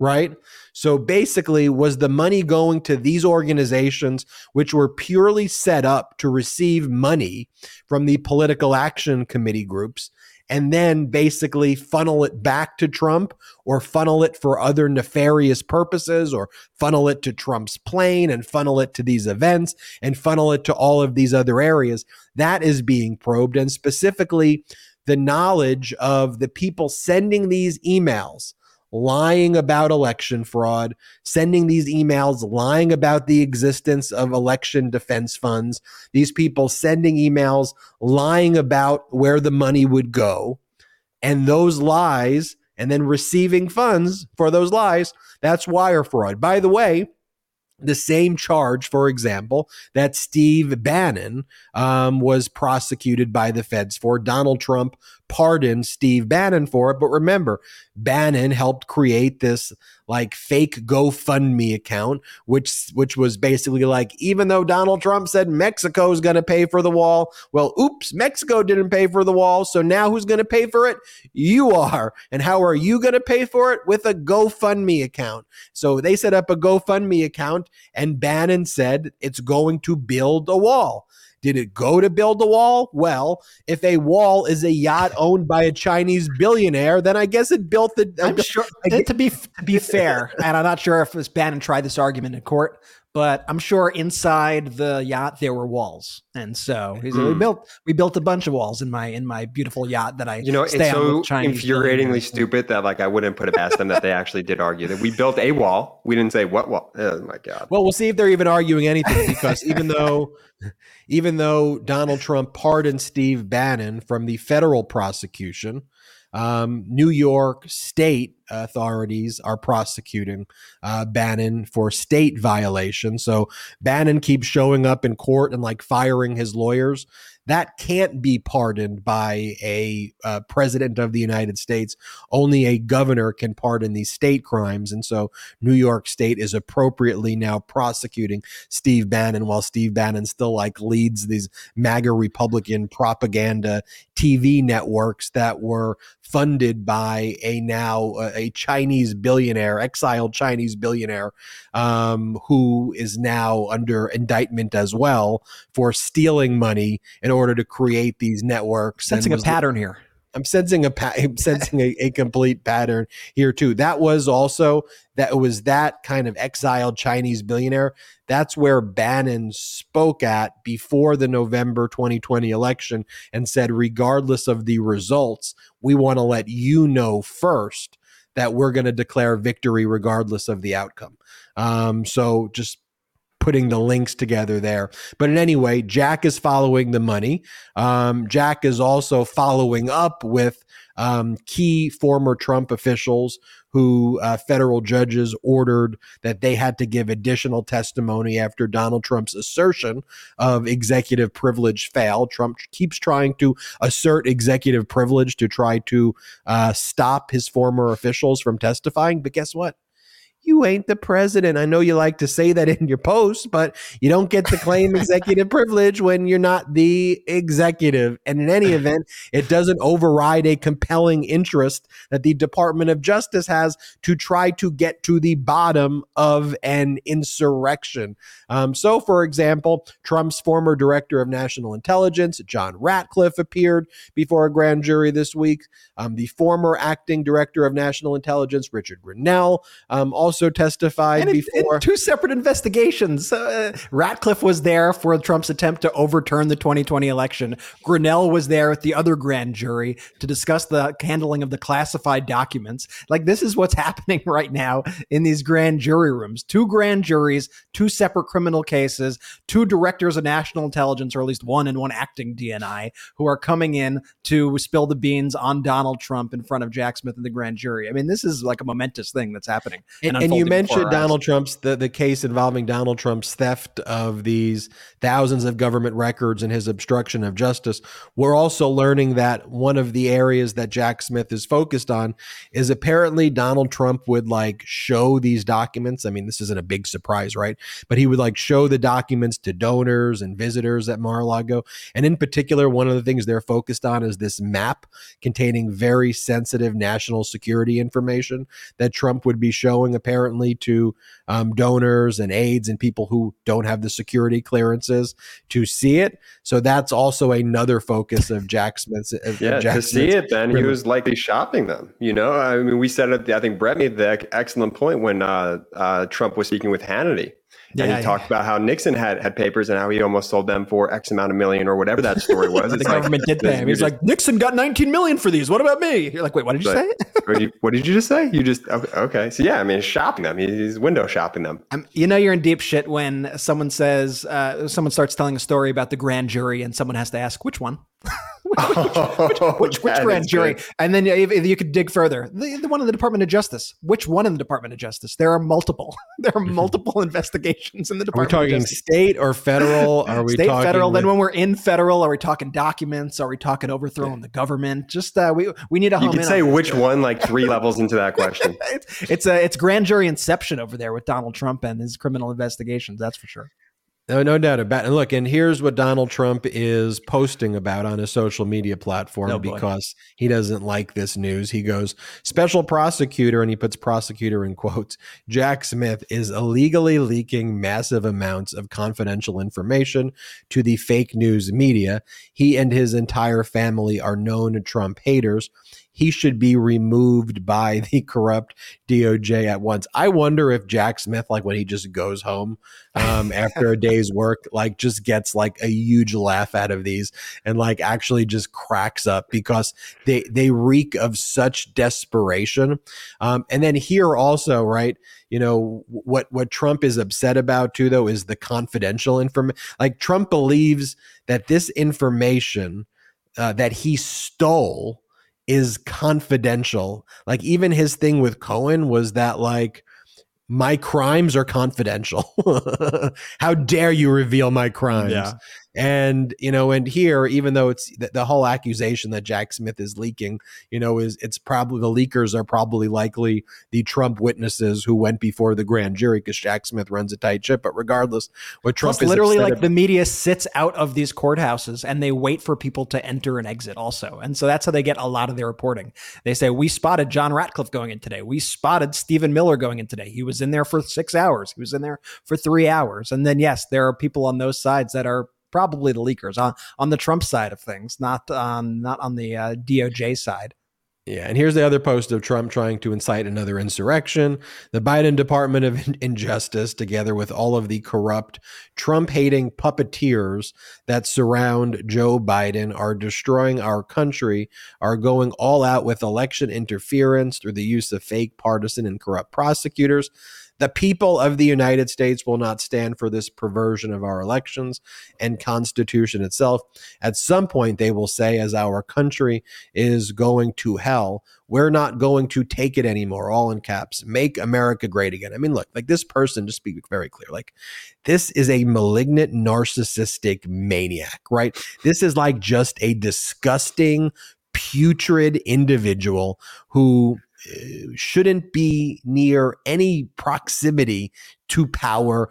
right? So basically, was the money going to these organizations, which were purely set up to receive money from the political action committee groups, and then basically funnel it back to Trump or funnel it for other nefarious purposes or funnel it to Trump's plane and funnel it to these events and funnel it to all of these other areas? That is being probed. And specifically, the knowledge of the people sending these emails lying about election fraud, sending these emails lying about the existence of election defense funds, these people sending emails lying about where the money would go, and those lies, and then receiving funds for those lies. That's wire fraud. By the way, the same charge, for example, that Steve Bannon um, was prosecuted by the feds for. Donald Trump pardoned Steve Bannon for it. But remember, Bannon helped create this like fake GoFundMe account, which which was basically like, even though Donald Trump said Mexico is going to pay for the wall, well, oops, Mexico didn't pay for the wall, so now who's going to pay for it? You are. And how are you going to pay for it? With a GoFundMe account. So they set up a GoFundMe account, and Bannon said it's going to build a wall. Did it go to build a wall? Well, if a wall is a yacht owned by a Chinese billionaire, then I guess it built the. I'm sure. Uh, to be to be fair, and I'm not sure if Bannon tried this argument in court, but I'm sure inside the yacht there were walls, and so mm. we built we built a bunch of walls in my in my beautiful yacht that I you know it's so infuriatingly stupid that like I wouldn't put it past them that they actually did argue that we built a wall. We didn't say what wall. Oh my god. Well, we'll see if they're even arguing anything because even though *laughs* even though Donald Trump pardoned Steve Bannon from the federal prosecution um, New York state authorities are prosecuting uh, Bannon for state violation. So Bannon keeps showing up in court and like firing his lawyers that can't be pardoned by a uh, president of the United States. Only a governor can pardon these state crimes. And so New York State is appropriately now prosecuting Steve Bannon while Steve Bannon still like leads these MAGA Republican propaganda TV networks that were funded by a now uh, a Chinese billionaire, exiled Chinese billionaire, um, who is now under indictment as well for stealing money in order to create these networks. Sensing a pattern here. I'm sensing a pa- *laughs* I'm sensing a, a, complete pattern here too. That was also that was that kind of exiled Chinese billionaire. That's where Bannon spoke at before the November 2020 election and said, regardless of the results, we want to let you know first that we're going to declare victory regardless of the outcome. Um, so just putting the links together there. But in any way, Jack is following the money. Um, Jack is also following up with um, key former Trump officials who uh, federal judges ordered that they had to give additional testimony after Donald Trump's assertion of executive privilege failed. Trump keeps trying to assert executive privilege to try to uh, stop his former officials from testifying. But guess what? You ain't the president. I know you like to say that in your post, but you don't get to claim *laughs* executive privilege when you're not the executive. And in any event, it doesn't override a compelling interest that the Department of Justice has to try to get to the bottom of an insurrection. Um, so, for example, Trump's former director of national intelligence, John Ratcliffe, appeared before a grand jury this week. Um, the former acting director of national intelligence, Richard Grenell, um, also also testified before. In two separate investigations. Uh, Ratcliffe was there for Trump's attempt to overturn the 2020 election. Grenell was there with the other grand jury to discuss the handling of the classified documents. Like this is what's *laughs* happening right now in these grand jury rooms. Two grand juries, two separate criminal cases, two directors of national intelligence, or at least one and one acting DNI, who are coming in to spill the beans on Donald Trump in front of Jack Smith and the grand jury. I mean, this is like a momentous thing that's happening. And, and you mentioned Donald Trump's the, the case involving Donald Trump's theft of these thousands of government records and his obstruction of justice. We're also learning that one of the areas that Jack Smith is focused on is apparently Donald Trump would like show these documents. I mean, this isn't a big surprise, right? But he would like show the documents to donors and visitors at Mar-a-Lago. And in particular, one of the things they're focused on is this map containing very sensitive national security information that Trump would be showing apparently to um, donors and aides and people who don't have the security clearances to see it. So that's also another focus of Jack Smith's. Of yeah, Jack to Smith's see it, then he was likely shopping them. You know, I mean, we said it. I think Brett made the excellent point when uh, uh, Trump was speaking with Hannity yeah, and he yeah. talked about how Nixon had had papers and how he almost sold them for X amount of million or whatever that story *laughs* was. the government did pay him. He's like, Nixon got 19 million for these. What about me? You're like, wait, what did you say? *laughs* what, did you, what, did you, just say? You just okay. So yeah, I mean, shopping them. He's window shopping them. Um, you know, you're in deep shit when someone says, uh, someone starts telling a story about the grand jury, and someone has to ask which one. Which, which, which, *laughs* grand jury? Good. And then if, if, you could dig further, the, the, one in the Department of Justice. Which one in the Department of Justice? There are multiple. *laughs* there are multiple investigations in the Department. Are we talking state or federal? *laughs* Are we state, federal? With... Then when we're in federal, are we talking documents? Are we talking overthrowing yeah. the government? Just uh, we we need a. You could say on which one, like three levels into that question. it's, it's a it's grand jury inception over there with Donald Trump and his criminal investigations. That's for sure. No, no doubt about it. And look, and here's what Donald Trump is posting about on his social media platform oh, because he doesn't like this news. He goes, special prosecutor, and he puts prosecutor in quotes. Jack Smith is illegally leaking massive amounts of confidential information to the fake news media. He and his entire family are known Trump haters he should be removed by *laughs* the corrupt DOJ at once. I wonder if Jack Smith, like when he just goes home um, *laughs* after a day's work, like just gets like a huge laugh out of these and like actually just cracks up because they they reek of such desperation. Um, and then here also, right? You know what what Trump is upset about too, though, is the confidential information. Like Trump believes that this information uh, that he stole is confidential. Like even his thing with Cohen was that like my crimes are confidential. *laughs* How dare you reveal my crimes? Yeah. And you know, and here, even though it's the, the, whole accusation that Jack Smith is leaking, you know, is it's probably the leakers are probably likely the Trump witnesses who went before the grand jury because Jack Smith runs a tight ship. But regardless, what Trump Plus, literally like the media sits out of these courthouses and they wait for people to enter and exit also, and so that's how they get a lot of their reporting. They say we spotted John Ratcliffe going in today. We spotted Stephen Miller going in today. He was in there for six hours. He was in there for three hours, and then yes, there are people on those sides that are probably the leakers on on the Trump side of things, not um, not on the uh, DOJ side. Yeah, and here's the other post of Trump trying to incite another insurrection. The Biden Department of *laughs* Injustice, together with all of the corrupt, Trump hating puppeteers that surround Joe Biden, are destroying our country, are going all out with election interference through the use of fake partisan and corrupt prosecutors. The people of the United States will not stand for this perversion of our elections and Constitution itself. At some point, they will say, as our country is going to hell, we're not going to take it anymore, all in caps. Make America great again. I mean, look, like this person, just be very clear, like this is a malignant, narcissistic maniac, right? This is like just a disgusting, putrid individual who shouldn't be near any proximity to power.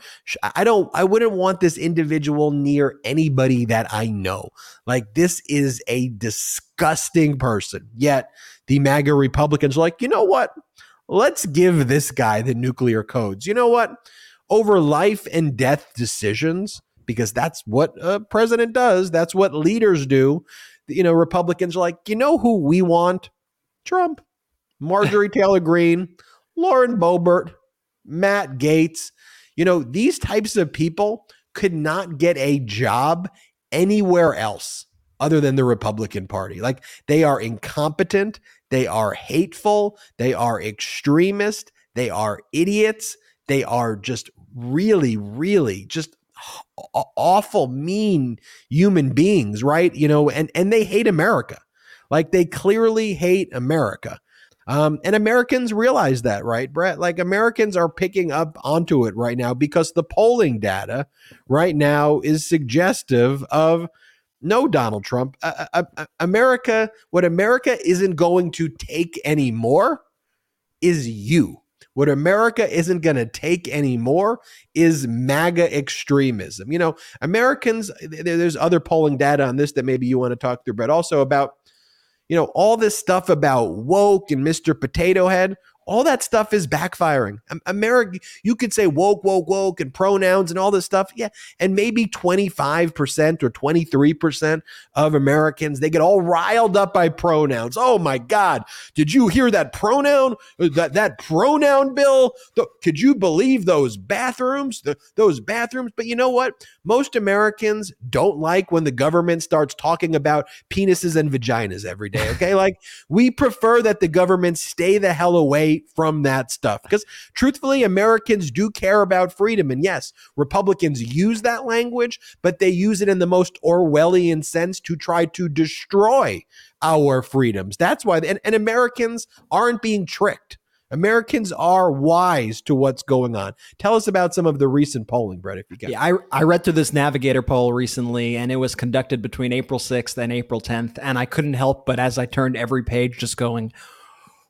I don't, I wouldn't want this individual near anybody that I know. Like, this is a disgusting person. Yet the MAGA Republicans are like, you know what? Let's give this guy the nuclear codes. You know what? Over life and death decisions, because that's what a president does, that's what leaders do. You know, Republicans are like, you know who we want? Trump. Marjorie Taylor Greene, Lauren Boebert, Matt Gaetz. You know, these types of people could not get a job anywhere else other than the Republican Party. Like they are incompetent, they are hateful, they are extremist, they are idiots, they are just really, really just awful, mean human beings, right? You know, and and they hate America. Like they clearly hate America. Um, and Americans realize that, right, Brett? Like Americans are picking up onto it right now because the polling data right now is suggestive of no Donald Trump. Uh, uh, uh, America, what America isn't going to take anymore is you. What America isn't going to take anymore is MAGA extremism. You know, Americans, there's other polling data on this that maybe you want to talk through, but also about you know, all this stuff about woke and Mr. Potato Head, all that stuff is backfiring. America, you could say woke, woke, woke, and pronouns and all this stuff. Yeah. And maybe 25% or 23% of Americans, they get all riled up by pronouns. Oh my God. Did you hear that pronoun? Uh, that, that pronoun bill? The, could you believe those bathrooms? The, those bathrooms? But you know what? Most Americans don't like when the government starts talking about penises and vaginas every day. Okay. *laughs* like we prefer that the government stay the hell from that stuff. Because truthfully, Americans do care about freedom. And yes, Republicans use that language, but they use it in the most Orwellian sense to try to destroy our freedoms. That's why, and, and Americans aren't being tricked. Americans are wise to what's going on. Tell us about some of the recent polling, Brett, if you can. Yeah, I, I read through this Navigator poll recently, and it was conducted between April 6th and April 10th. And I couldn't help but as I turned every page, just going,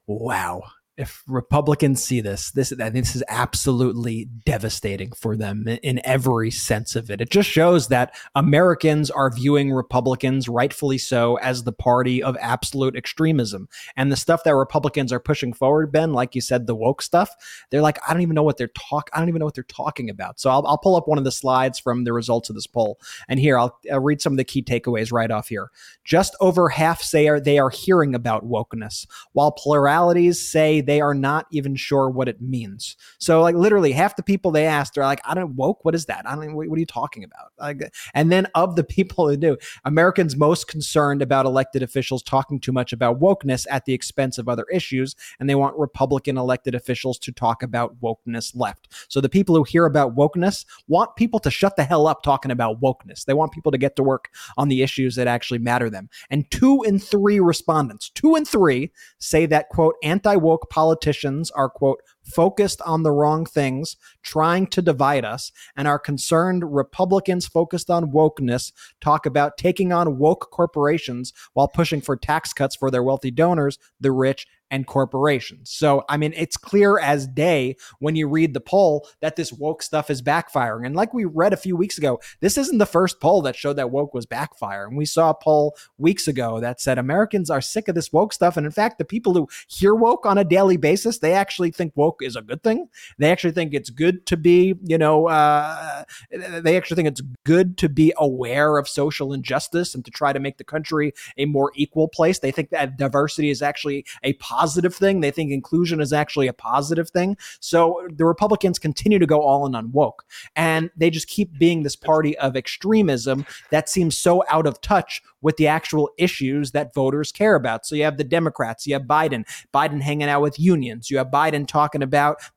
wow, if Republicans see this, this this is absolutely devastating for them in every sense of it. It just shows that Americans are viewing Republicans, rightfully so, as the party of absolute extremism. And the stuff that Republicans are pushing forward, Ben, like you said, the woke stuff, they're like, I don't even know what they're talk. I don't even know what they're talking about. So I'll, I'll pull up one of the slides from the results of this poll, and here I'll, I'll read some of the key takeaways right off here. Just over half say are, they are hearing about wokeness, while pluralities say they are not even sure what it means. So like literally half the people they asked are like, I don't woke. What is that? I don't. What, what are you talking about? Like, and then of the *laughs* people who do, Americans most concerned about elected officials talking too much about wokeness at the expense of other issues, and they want Republican elected officials to talk about wokeness left. So the people who hear about wokeness want people to shut the hell up talking about wokeness. They want people to get to work on the issues that actually matter them. And two in three respondents, two in three, say that quote anti woke politicians are, quote, focused on the wrong things, trying to divide us, and our concerned Republicans focused on wokeness talk about taking on woke corporations while pushing for tax cuts for their wealthy donors, the rich, and corporations. So, I mean, it's clear as day when you read the poll that this woke stuff is backfiring. And like we read a few weeks ago, this isn't the first poll that showed that woke was backfiring. We saw a poll weeks ago that said Americans are sick of this woke stuff. And in fact, the people who hear woke on a daily basis, they actually think woke is a good thing. They actually think it's good to be, you know, uh, they actually think it's good to be aware of social injustice and to try to make the country a more equal place. They think that diversity is actually a positive positive thing. They think inclusion is actually a positive thing. So the Republicans continue to go all in on woke. And they just keep being this party of extremism that seems so out of touch with the actual issues that voters care about. So you have the Democrats, you have Biden, Biden hanging out with unions, you have Biden talking about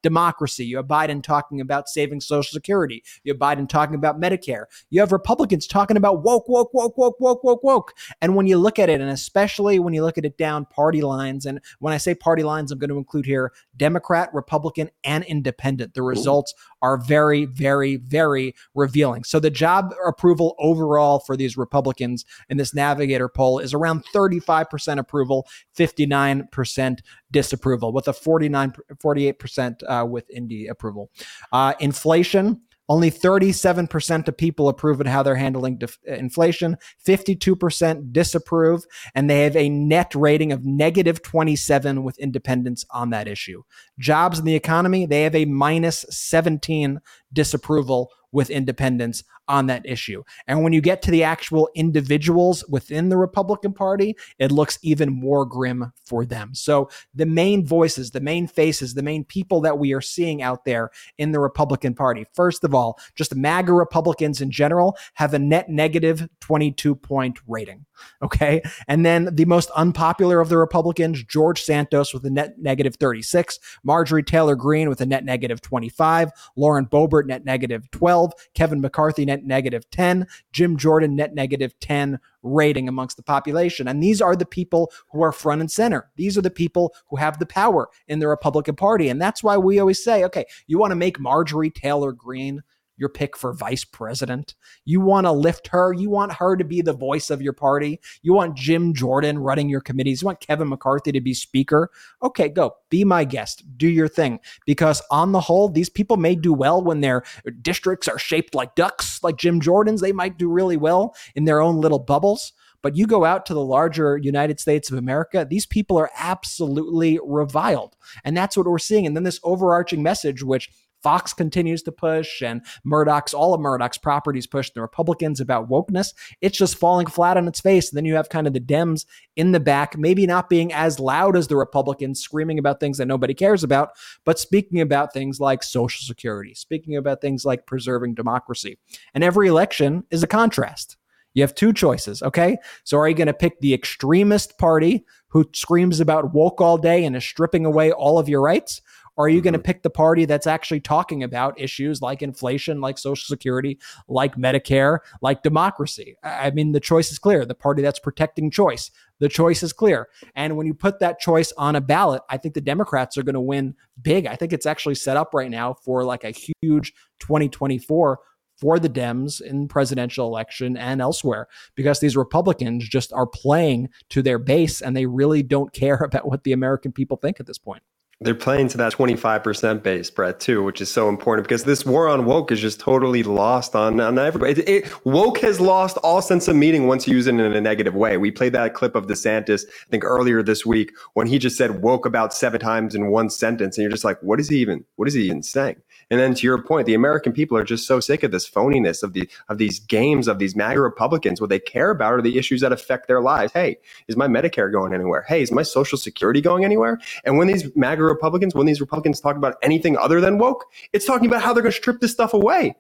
democracy, you have Biden talking about saving Social Security, you have Biden talking about Medicare, you have Republicans talking about woke, woke, woke, woke, woke, woke, woke. And when you look at it, and especially when you look at it down party lines, and when I say party lines, I'm going to include here Democrat, Republican, and independent. The results are very, very, very revealing. So the job approval overall for these Republicans in this Navigator poll is around 35% approval, 59% disapproval, with a 49, 48% uh, with indie approval. Uh, inflation only 37% of people approve of how they're handling def- inflation, 52% disapprove, and they have a net rating of negative 27 with independents on that issue. Jobs in the economy, they have a minus 17 disapproval with independents on that issue. And when you get to the actual individuals within the Republican Party, it looks even more grim for them. So the main voices, the main faces, the main people that we are seeing out there in the Republican Party, first of all, just MAGA Republicans in general have a net negative 22 point rating. Okay. And then the most unpopular of the Republicans, George Santos with a net negative 36, Marjorie Taylor Greene with a net negative 25, Lauren Boebert net negative 12, Kevin McCarthy net negative 10, Jim Jordan net negative 10 rating amongst the population. And these are the people who are front and center. These are the people who have the power in the Republican Party. And that's why we always say, okay, you want to make Marjorie Taylor Greene your pick for vice president. You want to lift her. You want her to be the voice of your party. You want Jim Jordan running your committees. You want Kevin McCarthy to be speaker. Okay, go. Be my guest. Do your thing. Because on the whole, these people may do well when their districts are shaped like ducks, like Jim Jordan's. They might do really well in their own little bubbles. But you go out to the larger United States of America, these people are absolutely reviled. And that's what we're seeing. And then this overarching message, which Fox continues to push and Murdoch's, all of Murdoch's properties push the Republicans about wokeness. It's just falling flat on its face. And then you have kind of the Dems in the back, maybe not being as loud as the Republicans, screaming about things that nobody cares about, but speaking about things like Social Security, speaking about things like preserving democracy. And every election is a contrast. You have two choices, okay? So are you going to pick the extremist party who screams about woke all day and is stripping away all of your rights? Or are you mm-hmm. going to pick the party that's actually talking about issues like inflation, like Social Security, like Medicare, like democracy? I mean, the choice is clear. The party that's protecting choice, the choice is clear. And when you put that choice on a ballot, I think the Democrats are going to win big. I think it's actually set up right now for like a huge 2024 for the Dems in presidential election and elsewhere because these Republicans just are playing to their base and they really don't *laughs* care about what the American people think at this point they're playing to that 25% base, Brett, too, which is so important because this war on woke is just totally lost on, on everybody. It, it, woke has lost all sense of meaning once you use it in a negative way. We played that clip of DeSantis, I think earlier this week, when he just said woke about seven times in one sentence. And you're just like, what is he even, what is he even saying? And then to your point, the American people are just so sick of this phoniness of the of these games of these MAGA Republicans. What they care about are the issues that affect their lives. Hey, is my Medicare going anywhere? Hey, is my Social Security going anywhere? And when these MAGA Republicans, when these Republicans talk about anything other than woke, it's talking about how they're going to strip this stuff away.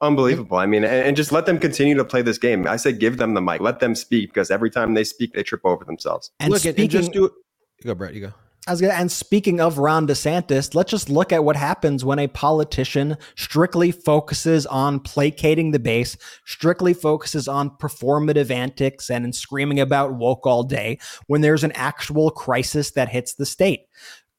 Unbelievable. I mean, and, and, just let them continue to play this game. I say give them the mic, let them speak because every time they speak, they trip over themselves. And look, speaking, and just do. You go, Brett. You go. I was gonna, and speaking of Ron DeSantis, let's just look at what happens when a politician strictly focuses on placating the base, strictly focuses on performative antics and screaming about woke all day when there's an actual crisis that hits the state.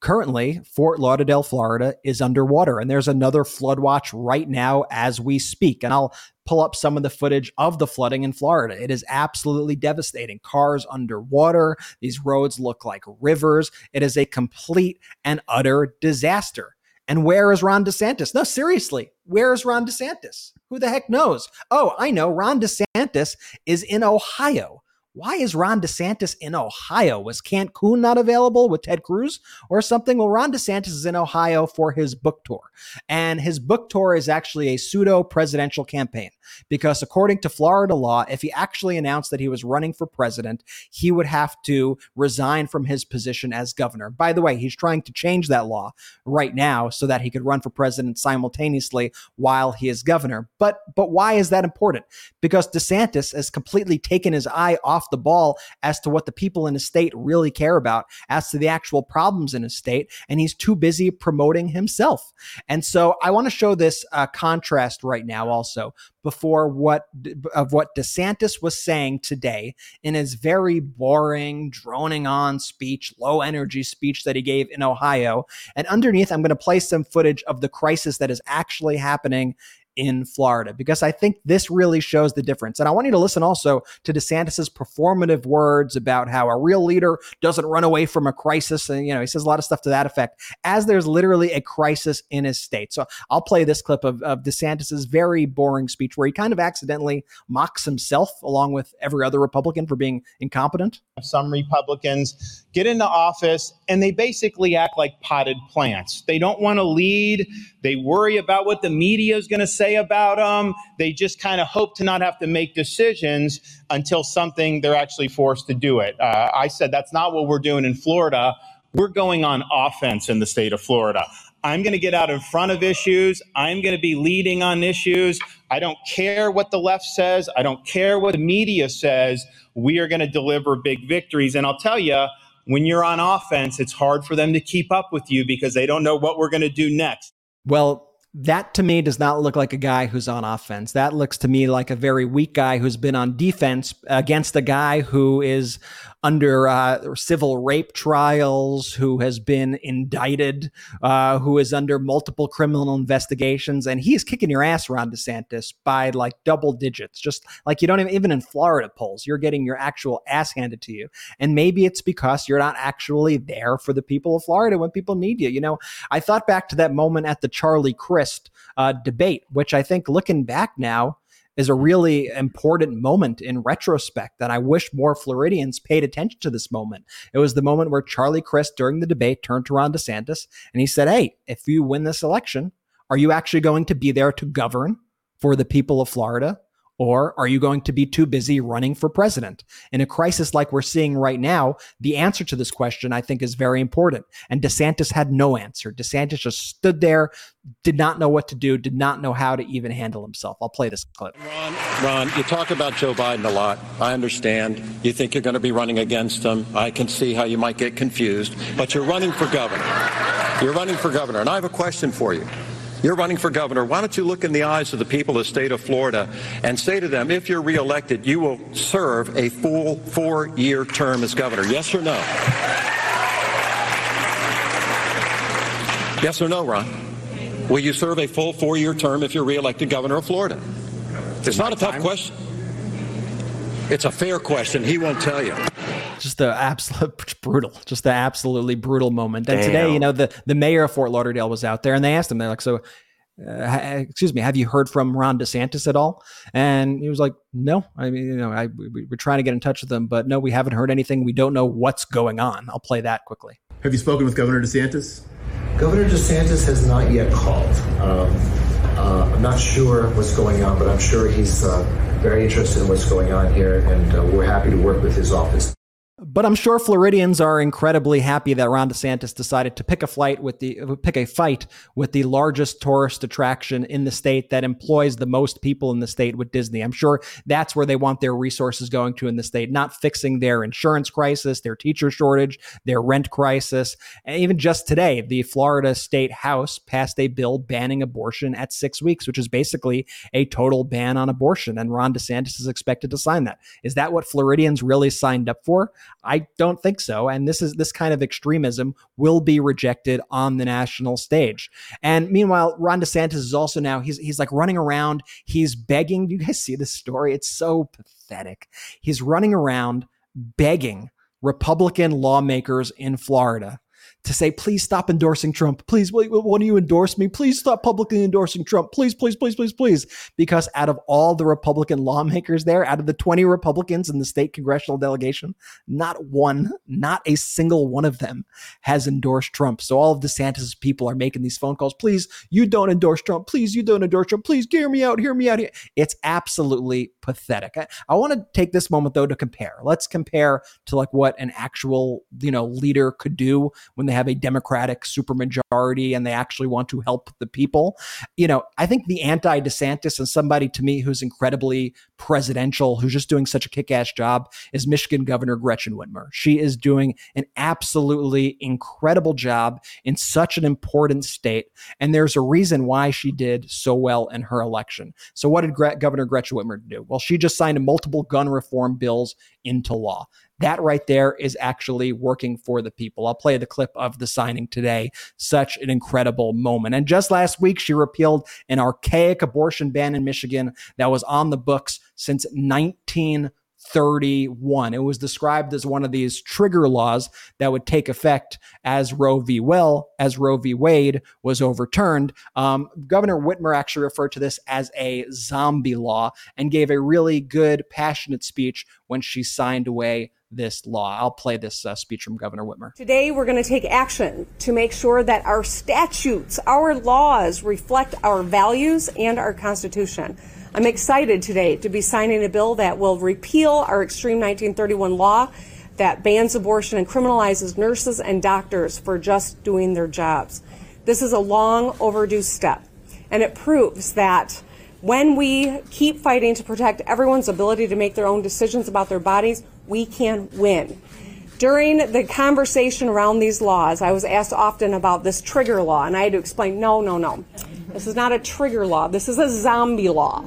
Currently, Fort Lauderdale, Florida is underwater, and there's another flood watch right now as we speak. And I'll pull up some of the footage of the flooding in Florida. It is absolutely devastating. Cars underwater, these roads look like rivers. It is a complete and utter disaster. And where is Ron DeSantis? No, seriously, where is Ron DeSantis? Who the heck knows? Oh, I know. Ron DeSantis is in Ohio why is Ron DeSantis in Ohio? Was Cancun not available with Ted Cruz or something? Well, Ron DeSantis is in Ohio for his book tour. And his book tour is actually a pseudo presidential campaign because, according to Florida law, if he actually announced that he was running for president, he would have to resign from his position as governor. By the way, he's trying to change that law right now so that he could run for president simultaneously while he is governor. But but why is that important? Because DeSantis has completely taken his eye off the ball as to what the people in his state really care about, as to the actual problems in his state, and he's too busy promoting himself. And so I want to show this uh, contrast right now also before what of what DeSantis was saying today in his very boring, droning on speech, low energy speech that he gave in Ohio. And underneath, I'm going to play some footage of the crisis that is actually happening in Florida because I think this really shows the difference. And I want you to listen also to DeSantis's performative words about how a real leader doesn't run away from a crisis. And, you know, he says a lot of stuff to that effect as there's literally a crisis in his state. So I'll play this clip of, of DeSantis's very boring speech where he kind of accidentally mocks himself along with every other Republican for being incompetent. Some Republicans get into office and they basically act like potted plants. They don't want to lead. They worry about what the media is going to say about them. They just kind of hope to not have to make decisions until something they're actually forced to do it. Uh, I said that's not what we're doing in Florida. We're going on offense in the state of Florida. I'm going to get out in front of issues. I'm going to be leading on issues. I don't care what the left says. I don't care what the media says. We are going to deliver big victories. And I'll tell you, when you're on offense, it's hard for them to keep up with you because they don't know what we're going to do next. Well, that to me does not look like a guy who's on offense. That looks to me like a very weak guy who's been on defense against a guy who is under uh, civil rape trials, who has been indicted, uh, who is under multiple criminal investigations, and he is kicking your ass, Ron DeSantis, by like double digits. Just like you don't even, even in Florida polls, you're getting your actual ass handed to you. And maybe it's because you're not actually there for the people of Florida when people need you. You know, I thought back to that moment at the Charlie Crist uh, debate, which I think looking back now, is a really important moment in retrospect that I wish more Floridians paid attention to this moment. It was the moment where Charlie Crist during the debate turned to Ron DeSantis and he said, Hey, if you win this election, are you actually going to be there to govern for the people of Florida? Or are you going to be too busy running for president? In a crisis like we're seeing right now, the answer to this question, I think, is very important. And DeSantis had no answer. DeSantis just stood there, did not know what to do, did not know how to even handle himself. I'll play this clip. Ron, Ron, you talk about Joe Biden a lot. I understand. You think you're going to be running against him. I can see how you might get confused, but you're running for governor. You're running for governor. And I have a question for you. You're running for governor. Why don't you look in the eyes of the people of the state of Florida and say to them, if you're reelected, you will serve a full four year term as governor? Yes or no? Yes or no, Ron? Will you serve a full four year term if you're reelected governor of Florida? It's not a tough question. It's a fair question. He won't tell you just the absolute *laughs* brutal, just the absolutely brutal moment. And Damn. today, you know, the the mayor of Fort Lauderdale was out there, and they asked him, they're like, so. Uh, excuse me, have you heard from Ron DeSantis at all? And he was like, no. I mean, you know, I, we, we're trying to get in touch with them, but no, we haven't heard anything. We don't know what's going on. I'll play that quickly. Have you spoken with Governor DeSantis? Governor DeSantis has not yet called. Um, uh, I'm not sure what's going on, but I'm sure he's uh, very interested in what's going on here, and uh, we're happy to work with his office. But I'm sure Floridians are incredibly happy that Ron DeSantis decided to pick a flight with the pick a fight with the largest tourist attraction in the state that employs the most people in the state with Disney. I'm sure that's where they want their resources going to in the state, not fixing their insurance crisis, their teacher shortage, their rent crisis. And even just today, the Florida State House passed a bill banning abortion at six weeks, which is basically a total ban on abortion. And Ron DeSantis is expected to sign that. Is that what Floridians really signed up for? I don't think so. And this is this kind of extremism will be rejected on the national stage. And meanwhile, Ron DeSantis is also now he's he's like running around. He's begging. You guys see this story? It's so pathetic. He's running around begging Republican lawmakers in Florida to say, please stop endorsing Trump. Please, do you endorse me? Please stop publicly endorsing Trump. Please, please, please, please, please. Because out of all the Republican lawmakers there, out of the 20 Republicans in the state congressional delegation, not one, not a single one of them has endorsed Trump. So all of DeSantis' people are making these phone calls. Please, you don't endorse Trump. Please, you don't endorse Trump. Please, hear me out. Hear me out. It's absolutely pathetic. I, I want to take this moment though to compare. Let's compare to like what an actual, you know, leader could do when they have a Democratic supermajority and they actually want to help the people. You know, I think the anti DeSantis and somebody to me who's incredibly presidential, who's just doing such a kick ass job, is Michigan Governor Gretchen Whitmer. She is doing an absolutely incredible job in such an important state. And there's a reason why she did so well in her election. So, what did Gre- Governor Gretchen Whitmer do? Well, she just signed multiple gun reform bills into law. That right there is actually working for the people. I'll play the clip of the signing today. Such an incredible moment. And just last week, she repealed an archaic abortion ban in Michigan that was on the books since 19. 31. It was described as one of these trigger laws that would take effect as Roe v. Well, as Roe v. Wade was overturned. Um, Governor Whitmer actually referred to this as a zombie law and gave a really good, passionate speech when she signed away this law. I'll play this uh, speech from Governor Whitmer. Today, we're going to take action to make sure that our statutes, our laws reflect our values and our Constitution. I'm excited today to be signing a bill that will repeal our Extreme 1931 law that bans abortion and criminalizes nurses and doctors for just doing their jobs. This is a long overdue step, and it proves that when we keep fighting to protect everyone's ability to make their own decisions about their bodies, we can win. During the conversation around these laws, I was asked often about this trigger law, and I had to explain no, no, no. This is not a trigger law. This is a zombie law.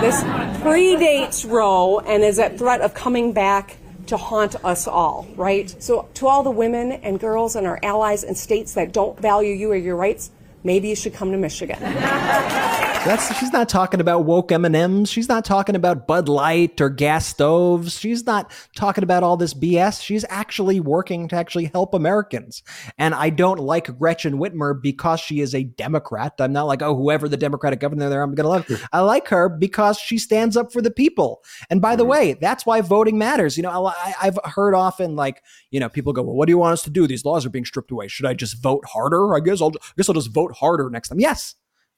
This predates Roe and is at threat of coming back to haunt us all, right? So, to all the women and girls and our allies in states that don't value you or your rights, maybe you should come to Michigan. *laughs* That's she's not talking about woke M&Ms. She's not talking about Bud Light or gas stoves. She's not talking about all this BS. She's actually working to actually help Americans. And I don't like Gretchen Whitmer because she is a Democrat. I'm not like, oh, whoever the Democratic governor there, I'm going to love. Her. I like her because she stands up for the people. And by the mm-hmm. way, that's why voting matters. You know, I, I've heard often like, you know, people go, well, what do you want us to do? These laws are being stripped away. Should I just vote harder? I guess I'll, I guess I'll just vote harder next time. Yes.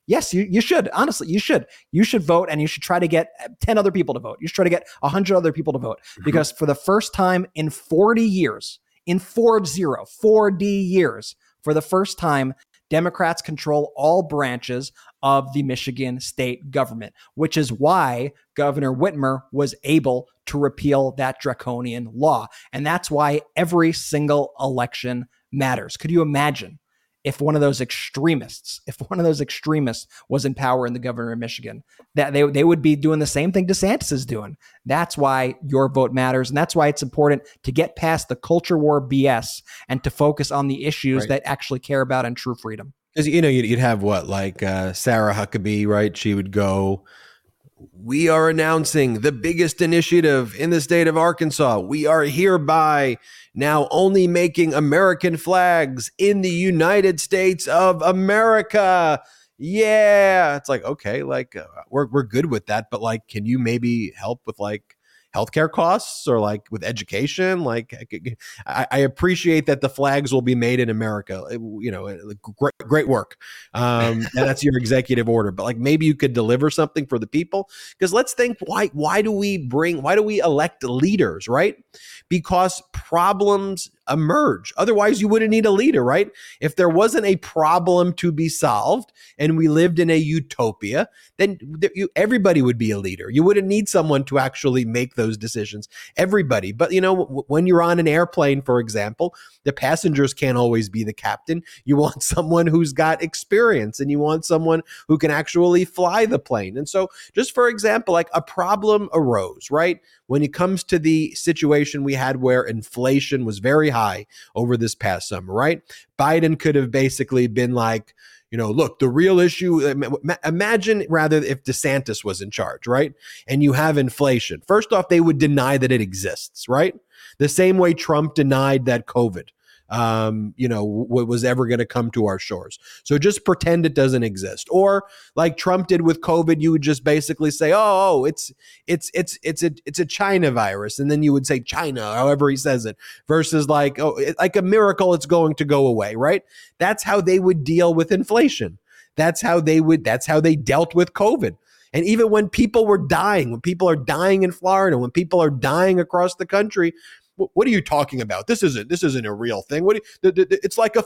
Yes, you, you should. Honestly, you should. You should vote and you should try to get 10 other people to vote. You should try to get 100 other people to vote mm-hmm. because for the first time in 40 years, in 40, 4D years, for the first time, Democrats control all branches of the Michigan state government, which is why Governor Whitmer was able to repeal that draconian law. And that's why every single election matters. Could you imagine if one of those extremists, if one of those extremists was in power in the governor of Michigan, that they, they would be doing the same thing DeSantis is doing. That's why your vote matters. And that's why it's important to get past the culture war BS and to focus on the issues right. that actually care about and true freedom. Because, you know, you'd, you'd have what, like uh, Sarah Huckabee, right? She would go, we are announcing the biggest initiative in the state of Arkansas. We are hereby now only making American flags in the United States of America. Yeah, it's like okay, like uh, we're we're good with that, but like, can you maybe help with like healthcare costs or like with education. Like I, I, appreciate that the flags will be made in America. You know, great, great work. Um, *laughs* and that's your executive order. But like maybe you could deliver something for the people. Because let's think why why do we bring why do we elect leaders, right? Because problems emerge. Otherwise, you wouldn't need a leader, right? If there wasn't a problem to be solved and we lived in a utopia, then you, everybody would be a leader. You wouldn't need someone to actually make those decisions. Everybody. But, you know, when you're on an airplane, for example, the passengers can't always be the captain. You want *laughs* someone who's got experience and you want someone who can actually fly the plane. And so, just for example, like a problem arose, right? When it comes to the situation we had where inflation was very high over this past summer, right? Biden could have basically been like, you know, look, the real issue, uh, imagine rather if DeSantis was in charge, right? And you have inflation. First off, they would deny that it exists, right? The same way Trump denied that COVID um, you know, what was ever going to come to our shores. So just pretend it doesn't exist. Or like Trump did with COVID, you would just basically say, "Oh, oh it's it's it's it's a it's a China virus," and then you would say China, however he says it, versus like, "Oh, like a miracle, it's going to go away." Right? That's how they would deal with inflation. That's how they would. That's how they dealt with COVID. And even when people were dying, when people are dying in Florida, when people are dying across the country, what are you talking about? This isn't this isn't a real thing. What you, it's like a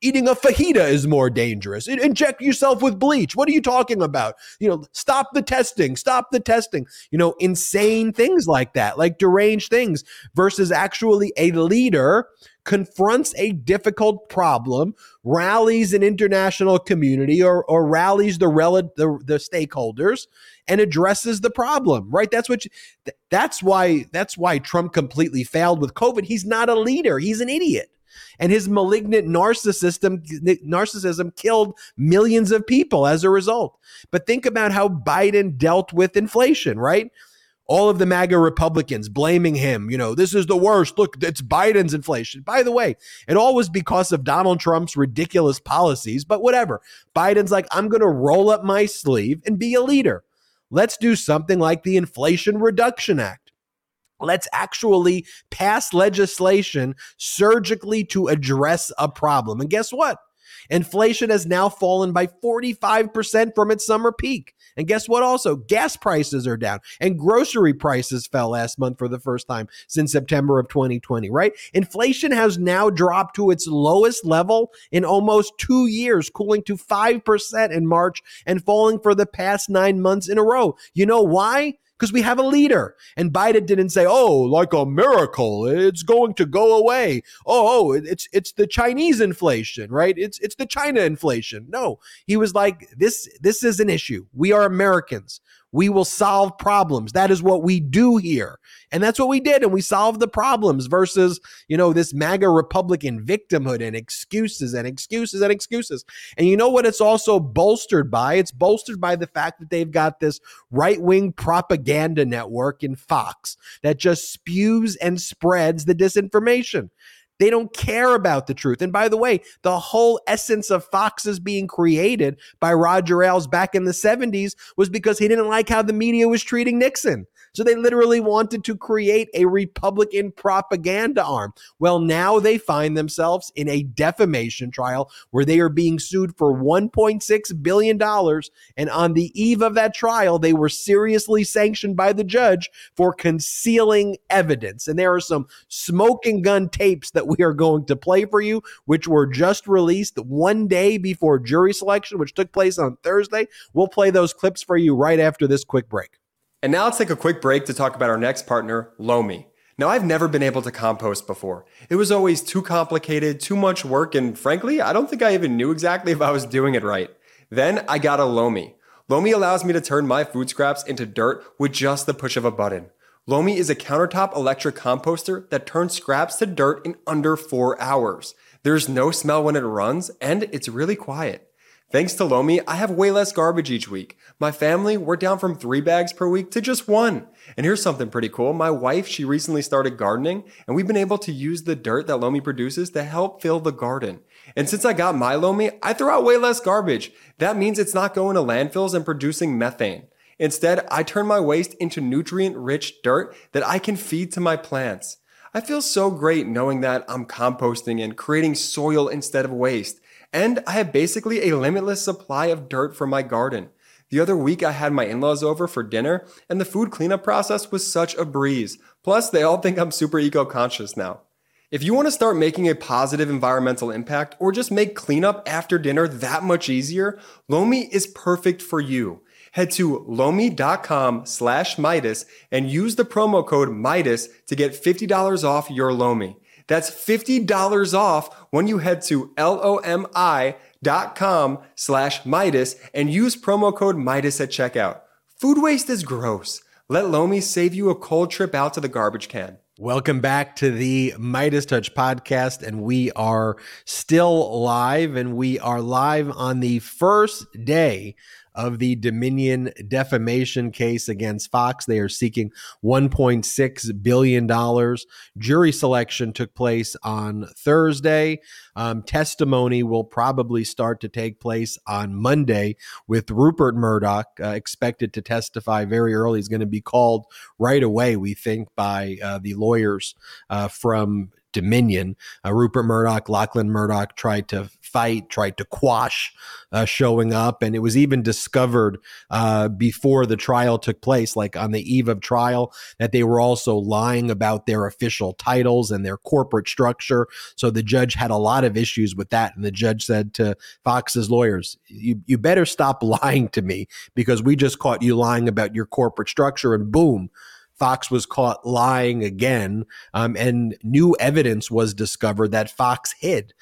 eating a fajita is more dangerous. Inject yourself with bleach. What are you talking about? You know, stop the testing. Stop the testing. You know, insane things like that, like deranged things versus actually a leader confronts a difficult problem, rallies an international community or, or rallies the, rel- the, the stakeholders and addresses the problem, right? That's what you, that's why that's why Trump completely failed with COVID. He's not a leader. He's an idiot. And his malignant narcissism um, narcissism killed millions of people as a result. But think about how Biden dealt with inflation, right? all of the MAGA Republicans blaming him. You know, this is the worst. Look, it's Biden's inflation. By the way, it all was because of Donald Trump's ridiculous policies, but whatever. Biden's like, I'm going to roll up my sleeve and be a leader. Let's do something like the Inflation Reduction Act. Let's actually pass legislation surgically to address a problem. And guess what? Inflation has now fallen by 45% from its summer peak. And guess what? Also, gas prices are down and grocery prices fell last month for the first time since September of 2020, right? Inflation has now dropped to its lowest level in almost two years, cooling to 5% in March and falling for the past nine months in a row. You know why? Because we have a leader. And Biden didn't say, "Oh, like a miracle, it's going to go away." Oh, oh, it's it's the Chinese inflation, right? It's it's the China inflation. No, he was like, "This this is an issue. We are Americans. We will solve problems. That is what we do here. And that's what we did. And we solved the problems versus, you know, this MAGA Republican victimhood and excuses and excuses and excuses. And you know what it's also bolstered by? It's bolstered by the fact that they've got this right wing propaganda network in Fox that just spews and spreads the disinformation. They don't care about the truth. And by the way, the whole essence of Foxes being created by Roger Ailes back in the 70s was because he didn't like how the media was treating Nixon. So they literally wanted to create a Republican propaganda arm. Well, now they find themselves in a defamation trial where they are being sued for $1.6 billion. And on the eve of that trial, they were seriously sanctioned by the judge for concealing evidence. And there are some smoking gun tapes that we are going to play for you, which were just released one day before jury selection, which took place on Thursday. We'll play those clips for you right after this quick break. And now let's take a quick break to talk about our next partner, Lomi. Now, I've never been able to compost before. It was always too complicated, too much work, and frankly, I don't think I even knew exactly if I was doing it right. Then I got a Lomi. Lomi allows me to turn my food scraps into dirt with just the push of a button. Lomi is a countertop electric composter that turns scraps to dirt in under four hours. There's no smell when it runs, and it's really quiet. Thanks to Lomi, I have way less garbage each week. My family, we're down from three bags per week to just one. And here's something pretty cool. My wife, she recently started gardening, and we've been able to use the dirt that Lomi produces to help fill the garden. And since I got my Lomi, I throw out way less garbage. That means it's not going to landfills and producing methane. Instead, I turn my waste into nutrient rich dirt that I can feed to my plants. I feel so great knowing that I'm composting and creating soil instead of waste. And I have basically a limitless supply of dirt for my garden. The other week I had my in-laws over for dinner and the food cleanup process was such a breeze. Plus they all think I'm super eco-conscious now. If you want to start making a positive environmental impact or just make cleanup after dinner that much easier, Lomi is perfect for you. Head to lomi.com slash Meidas and use the promo code Meidas to get $50 off your Lomi. That's $50 off when you head to lomi.com slash Meidas and use promo code Meidas at checkout. Food waste is gross. Let Lomi save you a cold trip out to the garbage can. Welcome back to the MeidasTouch podcast. And we are still live, and we are live on the first day of the Dominion defamation case against Fox. They are seeking $1.6 billion. Jury selection took place on Thursday. Um, testimony will probably start to take place on Monday with Rupert Murdoch uh, expected to testify very early. He's going to be called right away, we think, by uh, the lawyers uh, from Dominion. Uh, Rupert Murdoch, Lachlan Murdoch tried to fight, tried to quash uh, showing up. And it was even discovered uh, before the trial took place, like on the eve of trial, that they were also lying about their official titles and their corporate structure. So the judge had a lot of issues with that. And the judge said to Fox's lawyers, you, you better stop *laughs* lying to me because we just caught you lying about your corporate structure. And boom, Fox was caught lying again, um, and new evidence was discovered that Fox hid.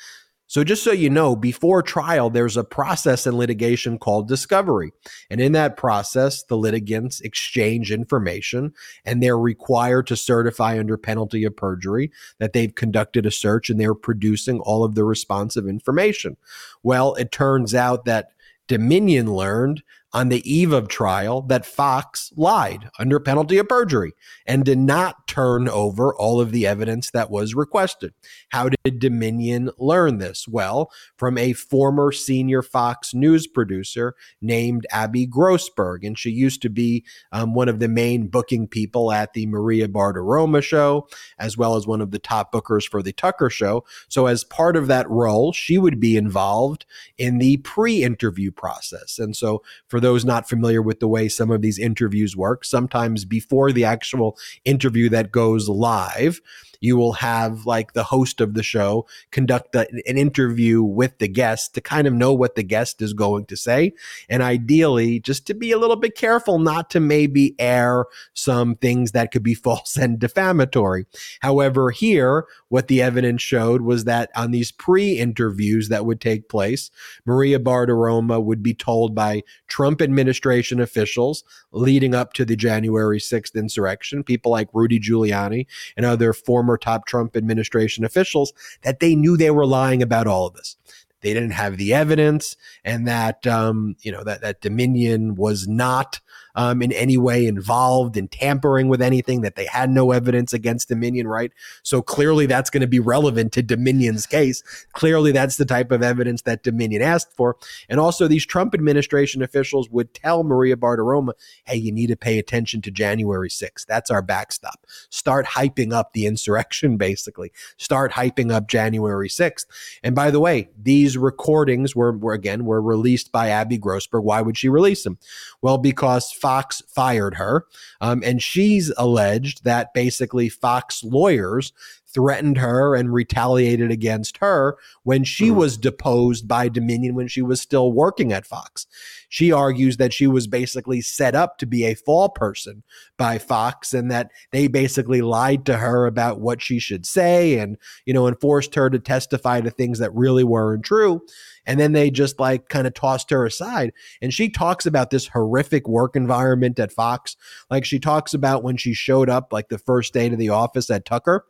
So, just so you know, before trial, there's a process in litigation called discovery. And in that process, the litigants exchange information and they're required to certify under penalty of perjury that they've conducted a search and they're producing all of the responsive information. Well, it turns out that Dominion learned on the eve of trial that Fox lied under penalty of perjury and did not turn over all of the evidence that was requested. How did Dominion learn this? Well, from a former senior Fox News producer named Abby Grossberg. And she used to be um, one of the main booking people at the Maria Bartiromo show, as well as one of the top bookers for the Tucker show. So, as part of that role, she would be involved in the pre interview process. And so, for those not familiar with the way some of these interviews work, sometimes before the actual interview that goes live, you will have like the host of the show conduct a, an interview with the guest to kind of know what the guest is going to say. And ideally, just to be a little bit careful not to maybe air some things that could be *laughs* false and defamatory. However, here, what the evidence showed was that on these pre interviews that would take place, Maria Bartiromo would be told by Trump administration officials leading up to the January 6th insurrection, people like Rudy Giuliani and other former former top Trump administration officials that they knew they were lying about all of this. They didn't have the evidence, and that um, you know that that Dominion was not um, in any way involved in tampering with anything, that they had no evidence against Dominion, right? So clearly that's going to be relevant to Dominion's case. Clearly that's the type of evidence that Dominion asked for. And also, these Trump administration officials would tell Maria Bartiromo, hey, you need to pay attention to January 6th. That's our backstop. Start hyping up the insurrection, *laughs* basically. Start hyping up January 6th. And by the way, these recordings were, were again, were released by Abby Grossberg. Why would she release them? Well, because Fox fired her. Um, and she's alleged that basically Fox lawyers threatened her and retaliated against her when she mm-hmm. was deposed by Dominion when she was still working at Fox. She argues that she was basically set up to be a fall person by Fox and that they basically lied to her about what she should say and, you know, and forced her to testify to things that really weren't true. And then they just like kind of tossed her aside. And she talks about this horrific work environment at Fox. Like she talks about when she showed up like the first day to the office at Tucker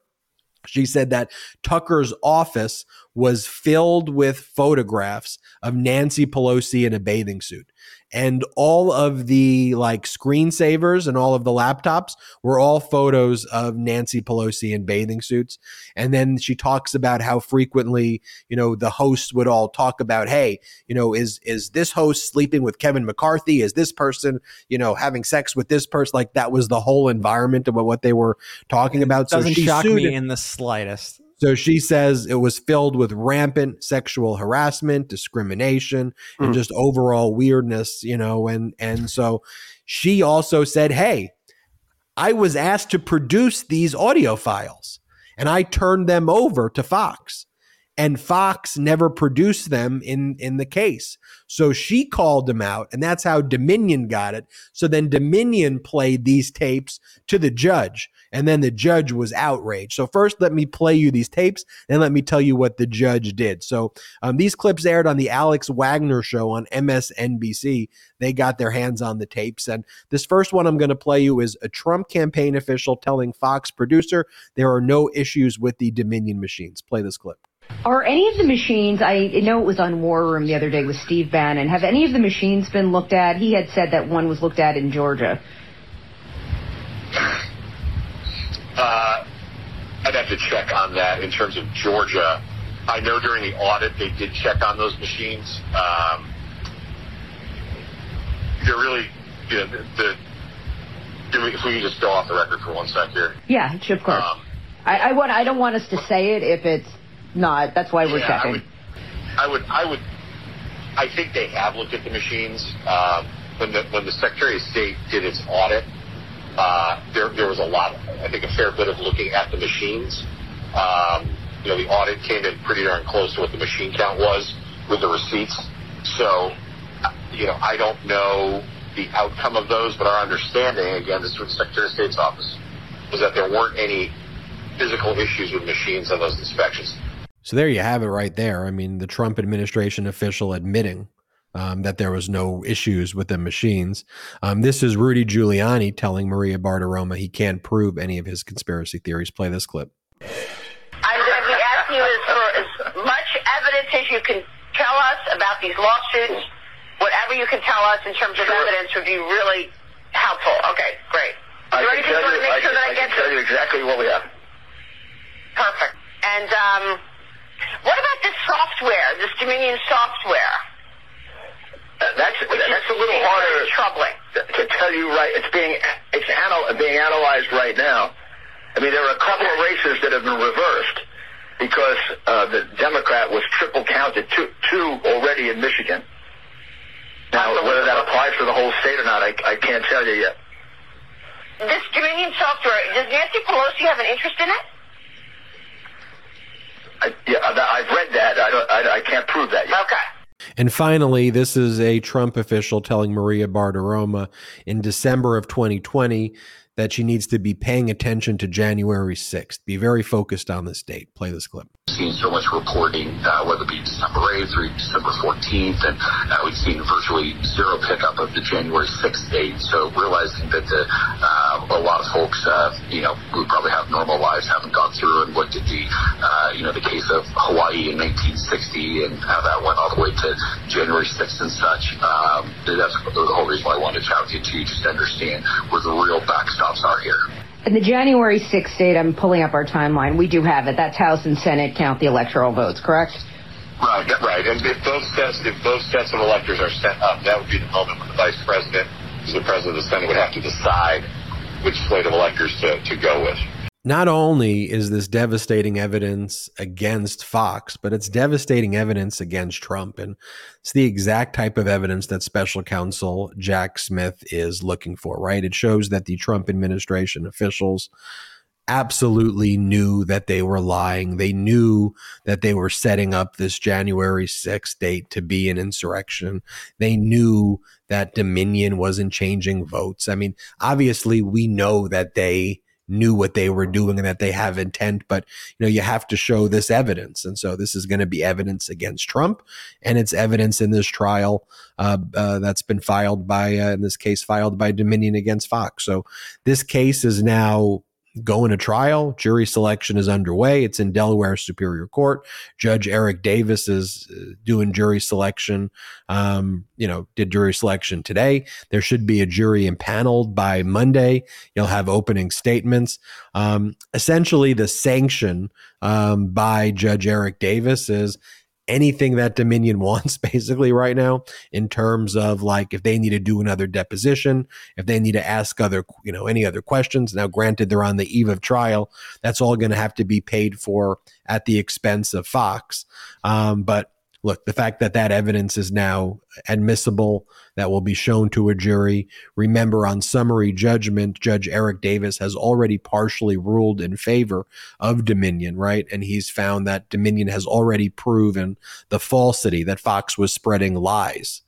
she said that Tucker's office was filled with photographs of Nancy Pelosi in a bathing suit. And all of the like screensavers and all of the laptops were all photos of Nancy Pelosi in bathing suits. And then she talks about how frequently, you know, the hosts would all talk about, hey, you know, is is this host sleeping with Kevin McCarthy? Is this person, you know, having sex with this person? Like that was the whole environment of what they were talking about. It doesn't so shock me in the slightest. So she says it was filled with rampant sexual harassment, discrimination, and mm. just overall weirdness, you know, and and so she also said, "Hey, I was asked to produce these audio files and I turned them over to Fox." And Fox never produced them in in the case. So she called them out, and that's how Dominion got it. So then Dominion played these tapes to the judge, and then the judge was outraged. So first, let me play you these tapes, and let me tell you what the judge did. So um, these clips aired on the Alex Wagner show on MSNBC. They got their hands on the tapes, and this first one I'm going to play you is a Trump campaign official telling Fox producer there are no issues with the Dominion machines. Play this clip. Are any of the machines, I know it was on War Room the other day with Steve Bannon, have any of the machines been looked at? He had said that one was looked at in Georgia. *laughs* Uh, I'd have to check on that in terms of Georgia. I know during the audit they did check on those machines. Um, they're really, you know, the, the, if we can just go off the record for one sec here. Yeah, of course. Um, I, I want. I don't want us to say it if it's not. That's why we're yeah, checking. I would, I would. I would. I think they have looked at the machines. Um, when the when the Secretary of State did its audit, uh, there there was a lot. I think a fair bit of looking at the machines. Um, you know, the audit came in pretty darn close to what the machine count was with the receipts. So, you know, I don't know the outcome of those, but our understanding, again, this is was the Secretary of State's office, was that there weren't any physical issues with machines on those inspections. So there you have it right there. I mean, the Trump administration official admitting um, that there was no issues with the machines. Um, this is Rudy Giuliani telling Maria Bartiromo he can't prove any of his conspiracy theories. Play this clip. I'm going to be asking you for as much evidence as you can tell us about these lawsuits, whatever whatever you can tell us in terms of sure. evidence would be really helpful. Okay, great. I there anything you to make I sure can, I, I can tell you exactly what we have. Perfect. And um, what about this software, this Dominion software? Uh, that's that's a little harder troubling to tell you right. It's being it's anal- being analyzed right now. I mean, there are a couple of races that have been reversed because uh, the Democrat was triple counted, two, two already in Michigan. Now, whether that applies for the whole state or not, I, I can't tell you yet. This Dominion software, does Nancy Pelosi have an interest in it? I, yeah, I've read that. I, don't, I, I can't prove that yet. Okay. And finally, this is a Trump official telling Maria Bartiromo in December of 2020 that she needs to be paying attention to January 6th. Be very focused on this date. Play this clip. Seen so much reporting, uh, whether it be December 8th or December 14th, and uh, we've seen virtually zero pickup of the January 6th date. So realizing that the, uh, a lot of folks, uh, you know, who probably have normal lives haven't gone through and looked at the, uh, you know, the case of Hawaii in 1960 and how that went all the way to January 6th and such. Um, that's the whole reason why I wanted to chat with you too, just to understand where the real backstops are here. In the January 6th date, I'm pulling up our timeline. We do have it. That's House and Senate count the electoral votes, correct? Right, right. And if both sets, if both sets of electors are sent up, that would be the moment when the vice president, the president of the Senate, would have to decide which slate of electors to, to go with not only is this devastating evidence against Fox, but it's devastating evidence against Trump. And it's the exact type of evidence that special counsel Jack Smith is looking for, right? It shows that the Trump administration officials absolutely knew that they were lying. They knew that they were setting up this January 6th date to be an insurrection. They knew that Dominion wasn't changing votes. I mean, obviously, we know that they knew what they were doing and that they have intent but you know you have to show this evidence. And so this is going to be evidence against trump and it's evidence in this trial uh, uh, that's been filed by uh, in this case filed by dominion against fox. So this case is now going to trial. Jury selection is underway. It's in Delaware Superior Court. Judge Eric Davis is uh, doing jury selection. Um, you know, did jury selection today. There should be a jury impaneled by Monday. You'll have opening statements. Um, essentially, the sanction um, by Judge Eric Davis is anything that Dominion *laughs* wants basically right now in terms of like if they need to do another deposition, if they need to ask other, you know, any other questions. Now, granted, they're on the eve of trial. That's all going to have to be paid for at the expense of Fox. Um, but look, the fact that that evidence is now admissible, that will be shown to a jury. Remember, on summary judgment, Judge Eric Davis has already partially ruled in favor of Dominion, right? And he's found that Dominion has already proven the falsity that Fox was spreading lies.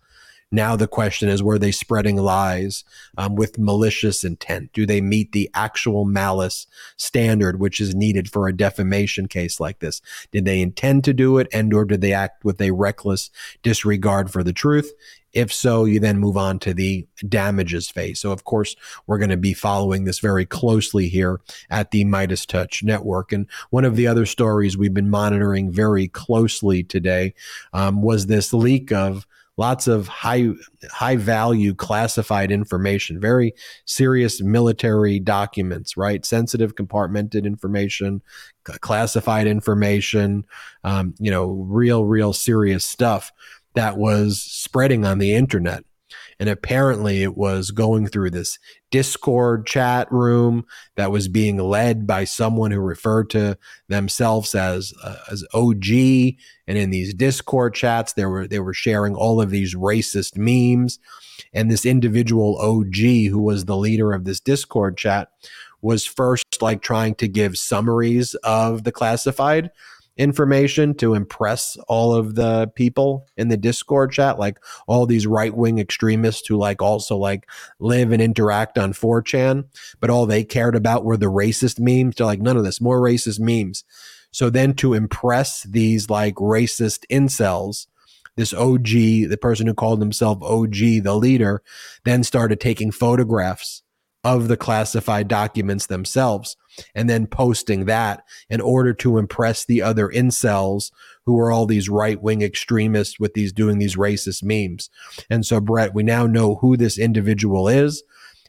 Now the question is, were they spreading lies um, with malicious intent? Do they meet the actual malice standard, which is needed for a defamation case like this? Did they intend to do it, and or did they act with a reckless disregard for the truth? If so, you then move on to the damages phase. So, of course, we're going to be following this very closely here at the MeidasTouch Network. And one of the other stories we've been monitoring very closely today um, was this leak of lots of high high value classified information very serious military documents right? Sensitive compartmented information classified information um, you know real real serious stuff that was spreading on the internet and apparently it was going through this Discord chat room that was being led by someone who referred to themselves as uh, as OG. And in these Discord chats, they were they were sharing all of these racist memes. And this individual OG, who was the leader of this Discord chat, was first like trying to give summaries of the classified information to impress all of the people in the Discord chat, like all these right wing extremists who like also like live and interact on 4chan, but all they cared about were the racist memes. They're like, none of this, more racist memes. So then to impress these like racist incels, this OG, the person who called himself OG, the leader, then started taking photographs of the classified documents themselves and then posting that in order to impress the other incels who are all these right wing extremists with these doing these racist memes. And so, Brett, we now know who this individual is.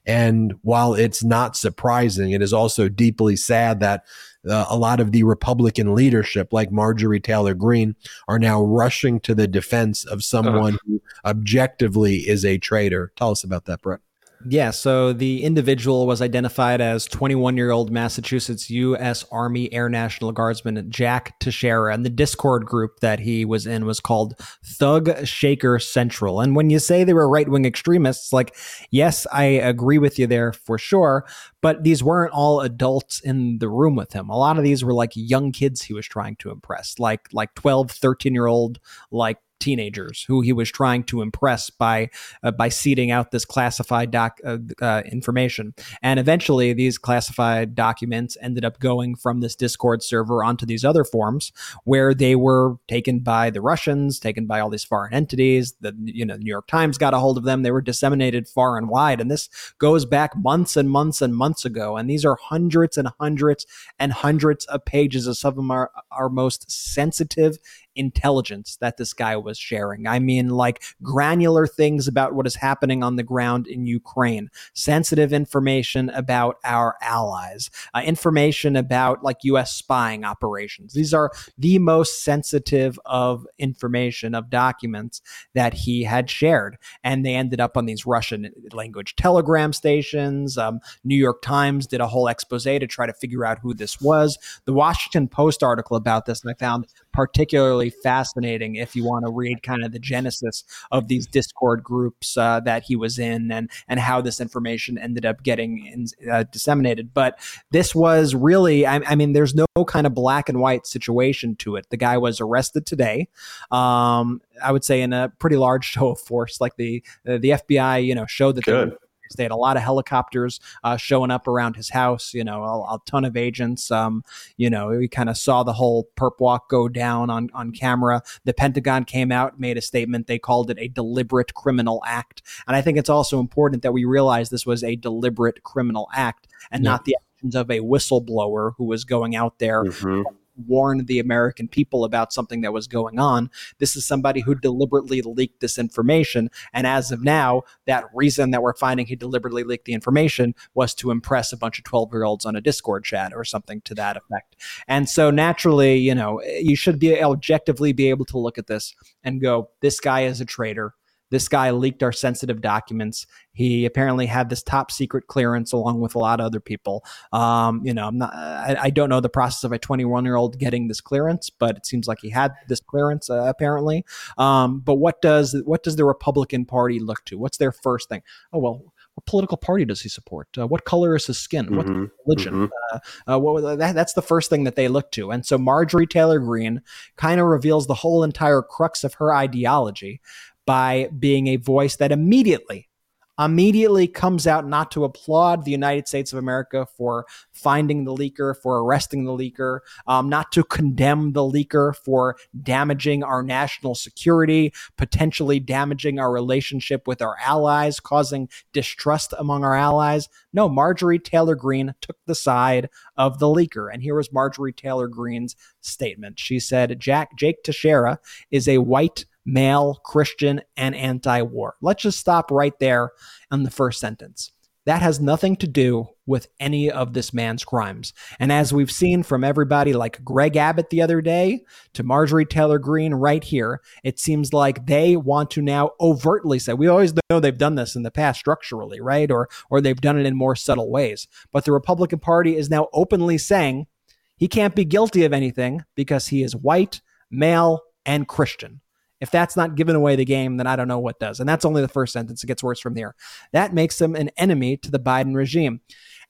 And while it's not surprising, it is also deeply sad that uh, a lot of the Republican leadership, like Marjorie Taylor Greene, are now rushing to the defense of someone who objectively is a traitor. Tell us about that, Brett. Yeah, so the individual was identified as 21 year old Massachusetts U.S. Army Air National Guardsman Jack Teixeira, and the Discord group that he was in was called Thug Shaker Central. And when you say they were right wing extremists, like, yes, I agree with you there for sure, but these weren't all adults in the room with him. A lot of these were like young kids he was trying to impress, like like 12, 13 year old, like teenagers who he was trying to impress by uh, by seeding out this classified doc uh, uh, information. And eventually, these classified documents ended up going from this Discord server onto these other forums, where they were taken by the Russians, taken by all these foreign entities. The you know New York Times got a hold of them. They were disseminated far and wide, and this goes back months and months and months ago. And these are hundreds and hundreds and hundreds of pages of some of our, our most sensitive intelligence that this guy was sharing. I mean, like granular things about what is happening on the ground in Ukraine, sensitive information about our allies, uh, information about like U.S. spying operations. These are the most sensitive of information of documents that he had shared, and they ended up on these Russian language telegram stations. Um, New York Times did a whole expose to try to figure out who this was. The Washington Post article about this, and I found particularly fascinating if you want to read kind of the genesis of these Discord groups uh, that he was in and and how this information ended up getting in, uh, disseminated. But this was really, I, I, mean, there's no kind of black and white situation to it. The guy was arrested today. Um, I would say in a pretty large *laughs* show of force, like the the FBI, you know, showed that Good. They had a lot of helicopters uh, showing up around his house. You know, a, a ton of agents. Um, you know, we kind of saw the whole perp walk go down on on camera. The Pentagon came out, made a statement. They called it a deliberate criminal act, and I think it's also important that we realize this was a deliberate criminal act and yeah. not the actions of a whistleblower who was going out there. Mm-hmm warn the American people about something that was going on. This is somebody who deliberately leaked this information. And as of now, that reason that we're finding he deliberately leaked the information was to impress a bunch of 12 year olds on a Discord chat or something to that effect. And so naturally, you know, you should be objectively be able to look at this and go, this guy is a traitor this guy leaked our sensitive documents. He apparently had this top secret clearance along with a lot of other people. Um, you know, I'm not, I, I, don't know the process of a 21 year old getting this clearance, but it seems like he had this clearance uh, apparently. Um, but what does what does the Republican Party look to? What's their first thing? Oh well, what political party does he support? Uh, what color is his skin? Mm-hmm. What religion? Mm-hmm. Uh, uh, what, that, that's the first thing that they look to. And so Marjorie Taylor Greene kind of reveals the whole entire crux of her ideology by being a voice that immediately immediately comes out not to applaud the United States of America for finding the leaker, for arresting the leaker, um, not to condemn the leaker for damaging our national security, potentially damaging our relationship with our allies, causing distrust among our allies. No, Marjorie Taylor Greene took the side of the leaker. And here was Marjorie Taylor Greene's statement. She said, Jack Jake Teixeira is a white male, Christian, and anti war. Let's just stop right there in the first sentence. That has nothing to do with any of this man's crimes. And as we've seen from everybody like Greg Abbott the other day to Marjorie Taylor Greene right here, it seems like they want to now overtly say, we always know they've done this in the past structurally, right? Or or they've done it in more subtle ways. But the Republican Party is now openly saying he can't be guilty of anything because he is white, male, and Christian. If that's not giving away the game, then I don't know what does. And that's only the first sentence. It gets worse from there. That makes him an enemy to the Biden regime.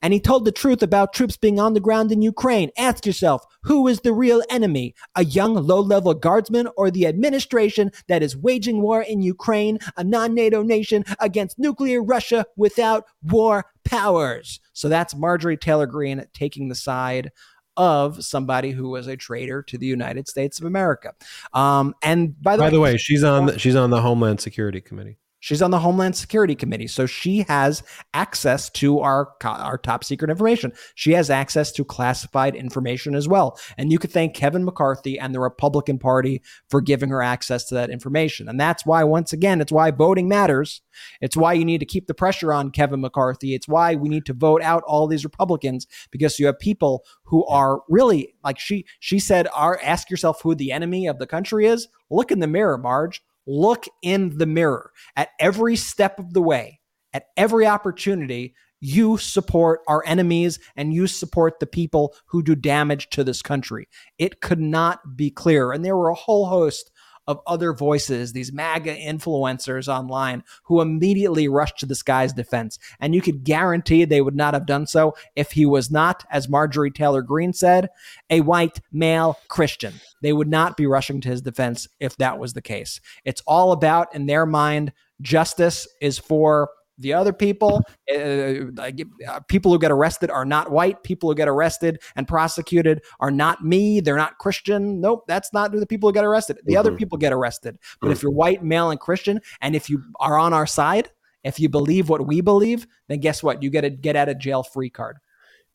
And he told the truth about troops being on the ground in Ukraine. Ask yourself, who is the real enemy? A young low level guardsman or the administration that is waging war in Ukraine, a non NATO nation against nuclear Russia without war powers? So that's Marjorie Taylor Greene taking the side of somebody who was a traitor to the United States of America. Um, and by the by way, the way, she's on the, she's on the Homeland Security Committee. She's on the Homeland Security Committee, so she has access to our our top secret information. She has access to classified information as well. And you could thank Kevin McCarthy and the Republican Party for giving her access to that information. And that's why once again, it's why voting matters. It's why you need to keep the pressure on Kevin McCarthy. It's why we need to vote out all these Republicans because you have people who are really like she she said, "Are ask yourself who the enemy of the country is. Look in the mirror, Marge look in the mirror at every step of the way, at every opportunity. You support our enemies and you support the people who do damage to this country. It could not be clearer. And there were a whole host of other voices, these MAGA influencers online who immediately rushed to this guy's defense. And you could guarantee they would not have done so if he was not, as Marjorie Taylor Greene said, a white male Christian. They would not be rushing to his defense if that was the case. It's all about, in their mind, justice is for the other people, uh, uh, people who get arrested are not white. People who get arrested and prosecuted are not me. They're not Christian. Nope, that's not the people who get arrested. The mm-hmm. other people get arrested. But mm-hmm. if you're white, male, and Christian, and if you are on our side, if you believe what we believe, then guess what? You get a get out of jail free card.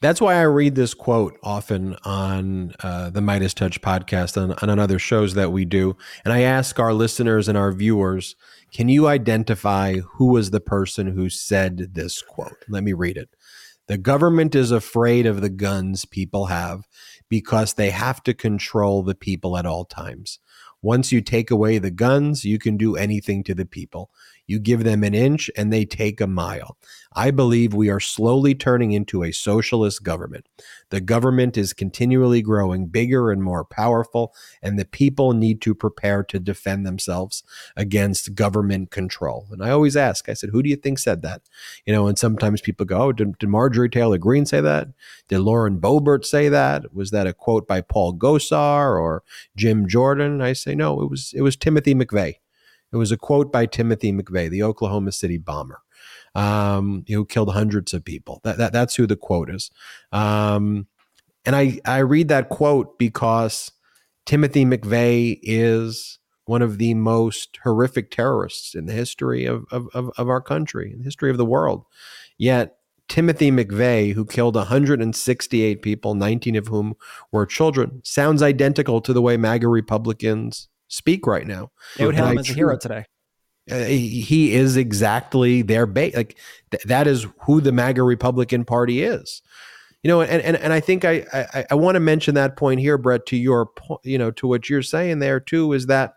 That's why I read this quote often on uh, the MeidasTouch podcast and, and on other shows that we do. And I ask our listeners and our viewers can you identify who was the person who said this quote? Let me read it. The government is afraid of the guns people have because they have to control the people at all times. Once you take away the guns, you can do anything to the people. You give them an inch and they take a mile. I believe we are slowly turning into a socialist government. The government is continually growing bigger and more powerful, and the people need to prepare to defend themselves against government control. And I always ask, I said, who do you think said that? You know, and sometimes people go, oh, did, did Marjorie Taylor Greene say that? Did Lauren Boebert say that? Was that a quote by Paul Gosar or Jim Jordan? I say, no, it was it was Timothy McVeigh. It was a quote by Timothy McVeigh, the Oklahoma City bomber, um, who killed hundreds of people. That, that that's who the quote is. Um, and I I read that quote because Timothy McVeigh is one of the most horrific terrorists in the history of, of, of, of our country, in the history of the world. Yet Timothy McVeigh, who killed 168 people, 19 of whom were children, sounds identical to the way MAGA Republicans speak right now. They would have him as a hero today. Uh, he is exactly their base. Like th- that is who the MAGA Republican Party is. You know, and and, and I think I I, I want to mention that point here, Brett. To your point, you know, to what you're saying there too, is that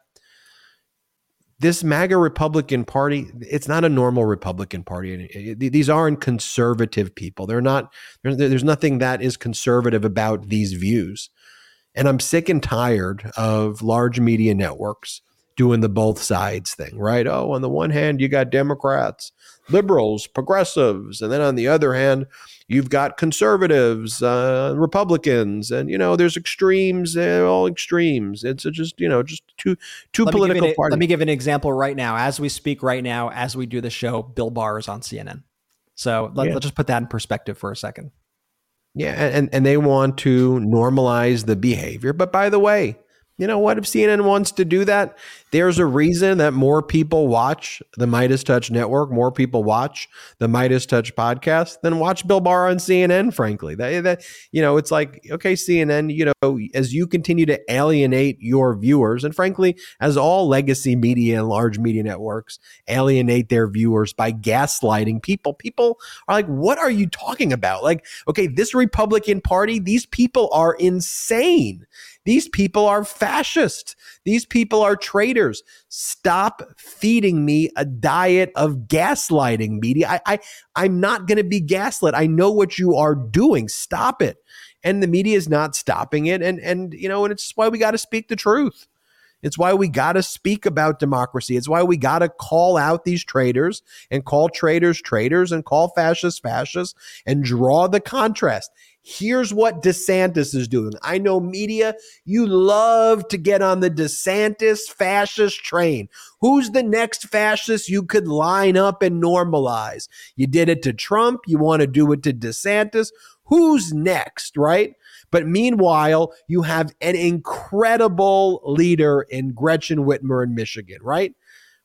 this MAGA Republican Party, it's not a normal Republican Party. These aren't conservative people. They're not. There's nothing that is conservative about these views. And I'm sick and tired of large media networks doing the both sides thing, right? Oh, on the one hand, you got Democrats, liberals, progressives, and then on the other hand, you've got conservatives, uh, Republicans, and you know, there's extremes, uh, all extremes. It's just you know, just two two let political parties. Let me give an example right now, as we speak right now, as we do the show. Bill Barr is on CNN, so let, yeah. let's just put that in perspective for a second. Yeah, and, and they want to normalize the behavior. But by the way, you know what? If CNN wants to do that, there's a reason that more people watch the Meidas Touch Network, more people watch the Meidas Touch podcast than watch Bill Barr on CNN. Frankly, that, that you know, it's like okay, CNN. You know, as you continue to alienate your viewers, and frankly, as all legacy media and large media networks alienate their viewers by gaslighting people, people are like, "What are you talking about?" Like, okay, this Republican Party, these people are insane these people are fascists. These people are traitors. Stop feeding me a diet of gaslighting, media. I, I I'm not going to be gaslit. I know what you are doing. Stop it. And the media is not stopping it. And and you know, and it's why we got to speak the truth. It's why we got to speak about democracy. It's why we got to call out these traitors and call traitors traitors and call fascists fascists and draw the contrast. Here's what DeSantis is doing. I know media, you love to get on the DeSantis fascist train. Who's the next fascist you could line up and normalize? You did it to Trump. You want to do it to DeSantis. Who's next, right? But meanwhile, you have an incredible leader in Gretchen Whitmer in Michigan, right?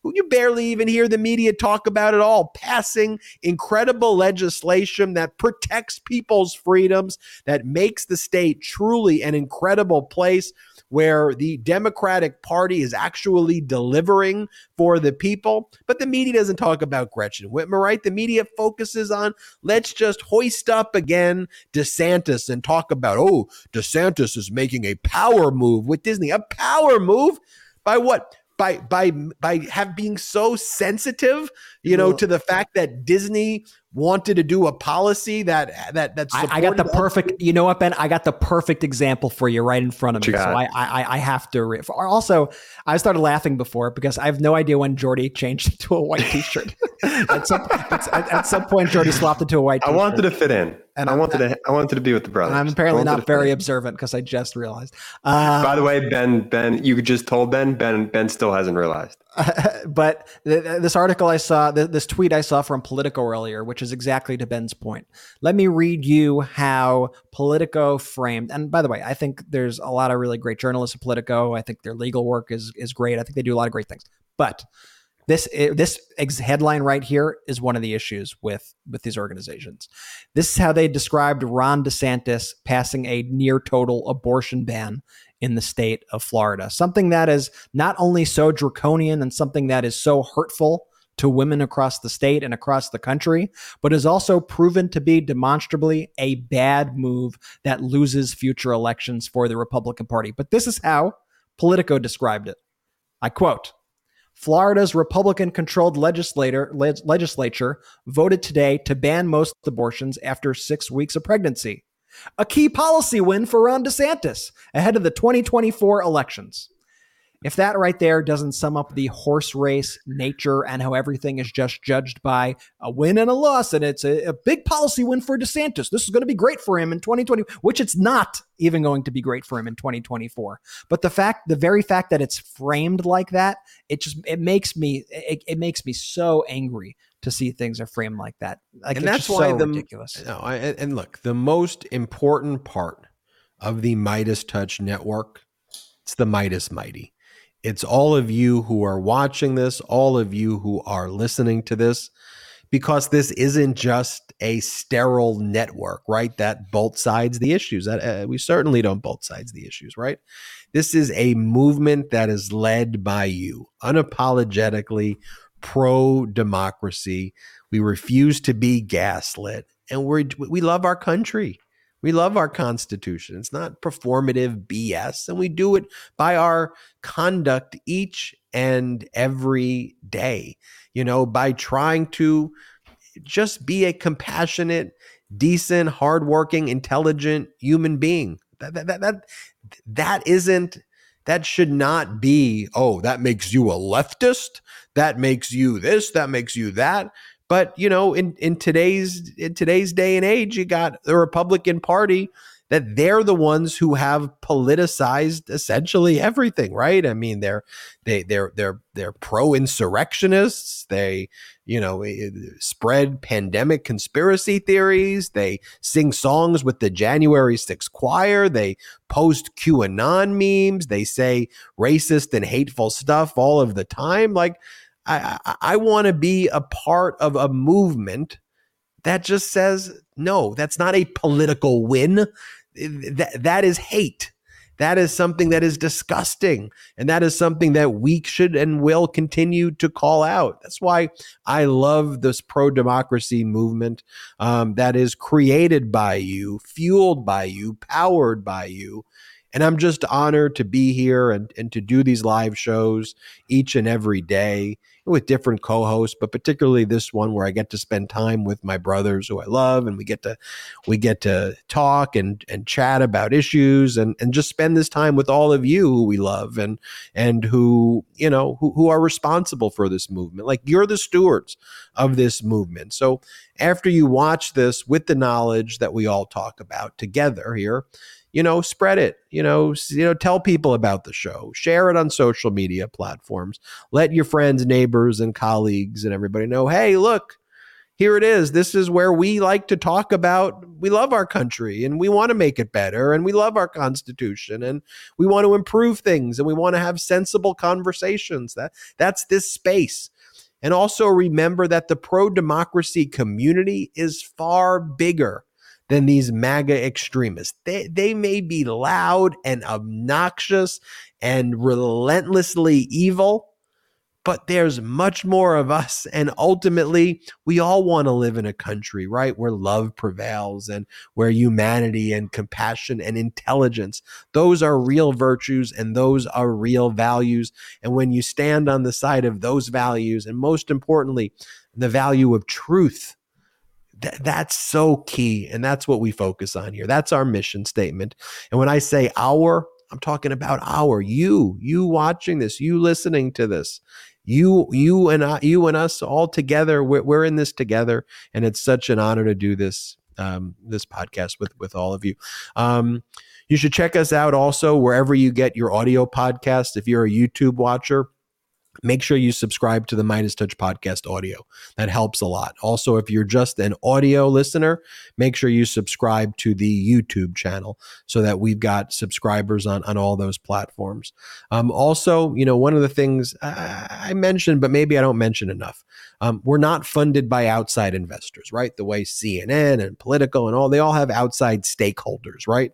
Who you barely even hear the media talk about at all, passing incredible legislation that protects people's freedoms, that makes the state truly an incredible place where the Democratic Party is actually delivering for the people. But the media doesn't talk about Gretchen Whitmer, right? The media focuses on let's just hoist up again DeSantis and talk about, oh, DeSantis is making a power move with Disney. A power move? By what? By by by have being so sensitive, you know, to the fact that Disney wanted to do a policy that that that's. I, I, got the perfect. You know what, Ben? I got the perfect example for you right in front of me. So I, I I have to. Re- also, I started laughing before because I have no idea when Jordy changed *laughs* to a white T-shirt. *laughs* at, some, at, at, some point, Jordy swapped into a white. T-shirt. I wanted to fit in. And I wanted to, I wanted to be with the brothers. I'm apparently not very observant because I just realized. Uh, By the way, Ben, Ben, you just told Ben, Ben, Ben still hasn't realized. *laughs* but th- this article I saw, th- this tweet I saw from Politico earlier, which is exactly to Ben's point. Let me read you how Politico framed. And by the way, I think there's a lot of really great journalists at Politico. I think their legal work is is great. I think they do a lot of great things. But this this headline right here is one of the issues with with these organizations. This is how they described Ron DeSantis passing a near total abortion ban in the state of Florida. Something that is not only so draconian and something that is so hurtful to women across the state and across the country, but is also proven to be demonstrably a bad move that loses future elections for the Republican Party. But this is how Politico described it. I quote Florida's Republican controlled le- legislature voted today to ban most abortions after six weeks of pregnancy. A key policy win for Ron DeSantis ahead of the 2024 elections. If that right there doesn't sum up the horse race nature and how everything is just judged by a win and a loss, and it's a, a big policy win for DeSantis. This is going to be great for him in 2020, which it's not even going to be great for him in 2024. But the fact, the very fact that it's framed like that, it just it makes me it, it makes me so angry to see things are framed like that. Like, and that's why so the ridiculous. No, and, and look, the most important part of the Meidas Touch network, it's the Meidas Mighty it's all of you who are watching this, all of you who are listening to this, because this isn't just a sterile network, right? That both sides the issues. That uh, we certainly don't both sides the issues, right? This is a movement that is led by you, unapologetically pro democracy. We refuse to be gaslit, and we we love our country. We love our Constitution. It's not performative BS, and we do it by our conduct each and every day, you know, by trying to just be a compassionate, decent, hardworking, intelligent human being. That, that, that, that, that isn't, that should not be, oh, that makes you a leftist. That makes you this, that makes you that. But you know, in in today's in today's day and age, you got the Republican Party that they're the ones who have politicized essentially everything, right? I mean, they're they they're they're they're pro insurrectionists. They you know eh, spread pandemic conspiracy theories. They sing songs with the January 6th choir. They post QAnon memes. They say racist and hateful stuff all of the time. Like I, I, I want to be a part of a movement that just says, no, that's not a political win. That, that is hate. That is something that is disgusting. And that is something that we should and will continue to call out. That's why I love this pro democracy movement um, that is created by you, fueled by you, powered by you. And I'm just honored to be here and, and to do these live shows each and every day with different co-hosts, but particularly this one where I get to spend time with my brothers who I love, and we get to we get to talk and and chat about issues and and just spend this time with all of you who we love and and who you know who, who are responsible for this movement. Like you're the stewards of this movement. So after you watch this with the knowledge that we all talk about together here you know, spread it. You know, you know, tell people about the show. Share it on social media platforms. Let your friends, neighbors, and colleagues and everybody know. Hey, look, here it is. This is where we like to talk about we love our country and we want to make it better and we love our constitution and we want to improve things and we want to have sensible conversations. That that's this space. And also remember that the pro democracy community is far bigger than these MAGA extremists. They, they may be loud and obnoxious and relentlessly evil, but there's much more of us. And ultimately, we all want to live in a country, right, where love prevails and where humanity and compassion and intelligence, those are real virtues and those are real values. And when you stand on the side of those values, and most importantly, the value of truth, Th- that's so key. And that's what we focus on here. That's our mission statement. And when I say our, I'm talking about our, you, you watching this, you listening to this, you, you and I, you and us all together. We're, we're in this together. And it's such an honor to do this, um, this podcast with, with all of you. Um, you should check us out also wherever you get your audio podcast. If you're a YouTube watcher, make sure you subscribe to the MeidasTouch podcast audio. That helps a lot. Also, if you're just an audio listener, make sure you subscribe to the YouTube channel so that we've got subscribers on, on all those platforms. Um, also, you know, one of the things I, mentioned, but maybe I don't mention enough, um, we're not funded by outside investors, right? The way CNN and Politico and all, they all have outside stakeholders, right?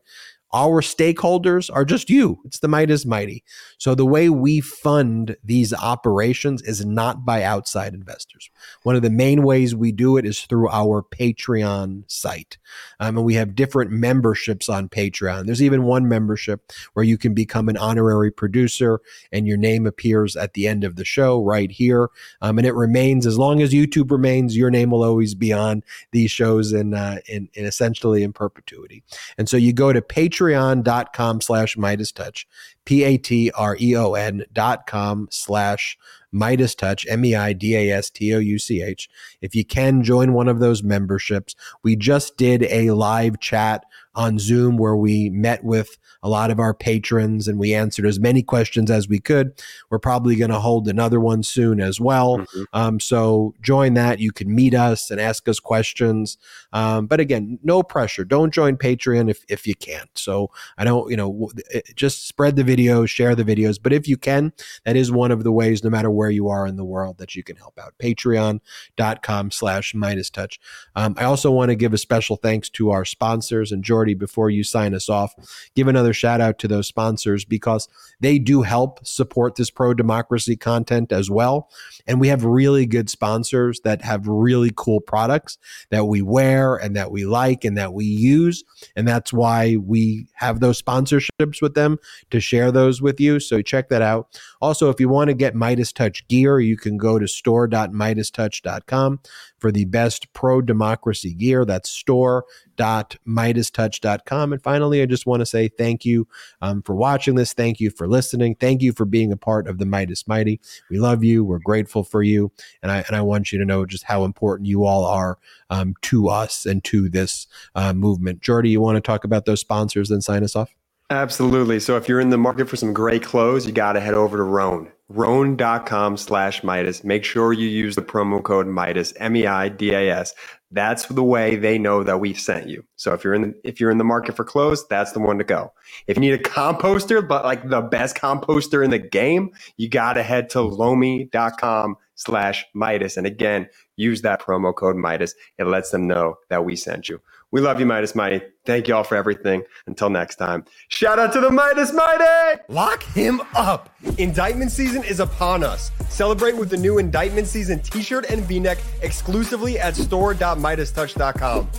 Our stakeholders are just you. It's the Meidas Mighty. So the way we fund these operations is not by outside investors. One of the main ways we do it is through our Patreon site. Um, and we have different memberships on Patreon. There's even one membership where you can become an honorary producer and your name appears at the end of the show right here. Um, and it remains, as long as YouTube remains, your name will always be on these shows in, uh, in, in essentially in perpetuity. And so you go to Patreon patreon.com slash Meidas Touch, P A T R E O N dot com slash Meidas Touch, M E I D A S T O U C H. If you can join one of those memberships, we just did a live chat on Zoom where we met with a lot of our patrons and we answered as many questions as we could. We're probably going to hold another one soon as well. Mm-hmm. Um, so join that. You can meet us and ask us questions. Um, but again, no pressure. Don't join Patreon if, if you can't. So I don't, you know, just spread the videos, share the videos. But if you can, that is one of the ways, no matter where you are in the world, that you can help out. Patreon.com slash Meidas Touch. Um, I also want to give a special thanks to our sponsors. And Jordy, before you sign us off, give another shout out to those sponsors because they do help support this pro democracy content as well. And we have really good sponsors that have really cool products that we wear and that we like and that we use. And that's why we have those sponsorships with them to share those with you. So check that out. Also, if you want to get Meidas Touch gear, you can go to store.meidastouch.com for the best pro democracy gear. That's store.meidastouch.com. And finally, I just want to say thank you um, for watching this. Thank you for listening. Thank you for being a part of the Meidas Mighty. We love you. We're grateful for you. And I, and I want you to know just how important you all are um, to us and to this uh, movement. Jordy, you want to talk about those sponsors and sign us off? Absolutely. So if you're in the market for some great clothes, you got to head over to Rhone rhone.com slash Meidas. Make sure you use the promo code Meidas, M-E-I-D-A-S. That's the way they know that we've sent you. So if you're in the, if you're in the market for clothes, that's the one to go. If you need a composter, but like the best composter in the game, you got to head to lomi.com slash Meidas. And again, use that promo code Meidas. It lets them know that we sent you. We love you, Meidas Mighty. Thank you all for everything. Until next time, shout out to the Meidas Mighty! Lock him up. Indictment season is upon us. Celebrate with the new Indictment season t shirt and v neck exclusively at store.meidastouch.com.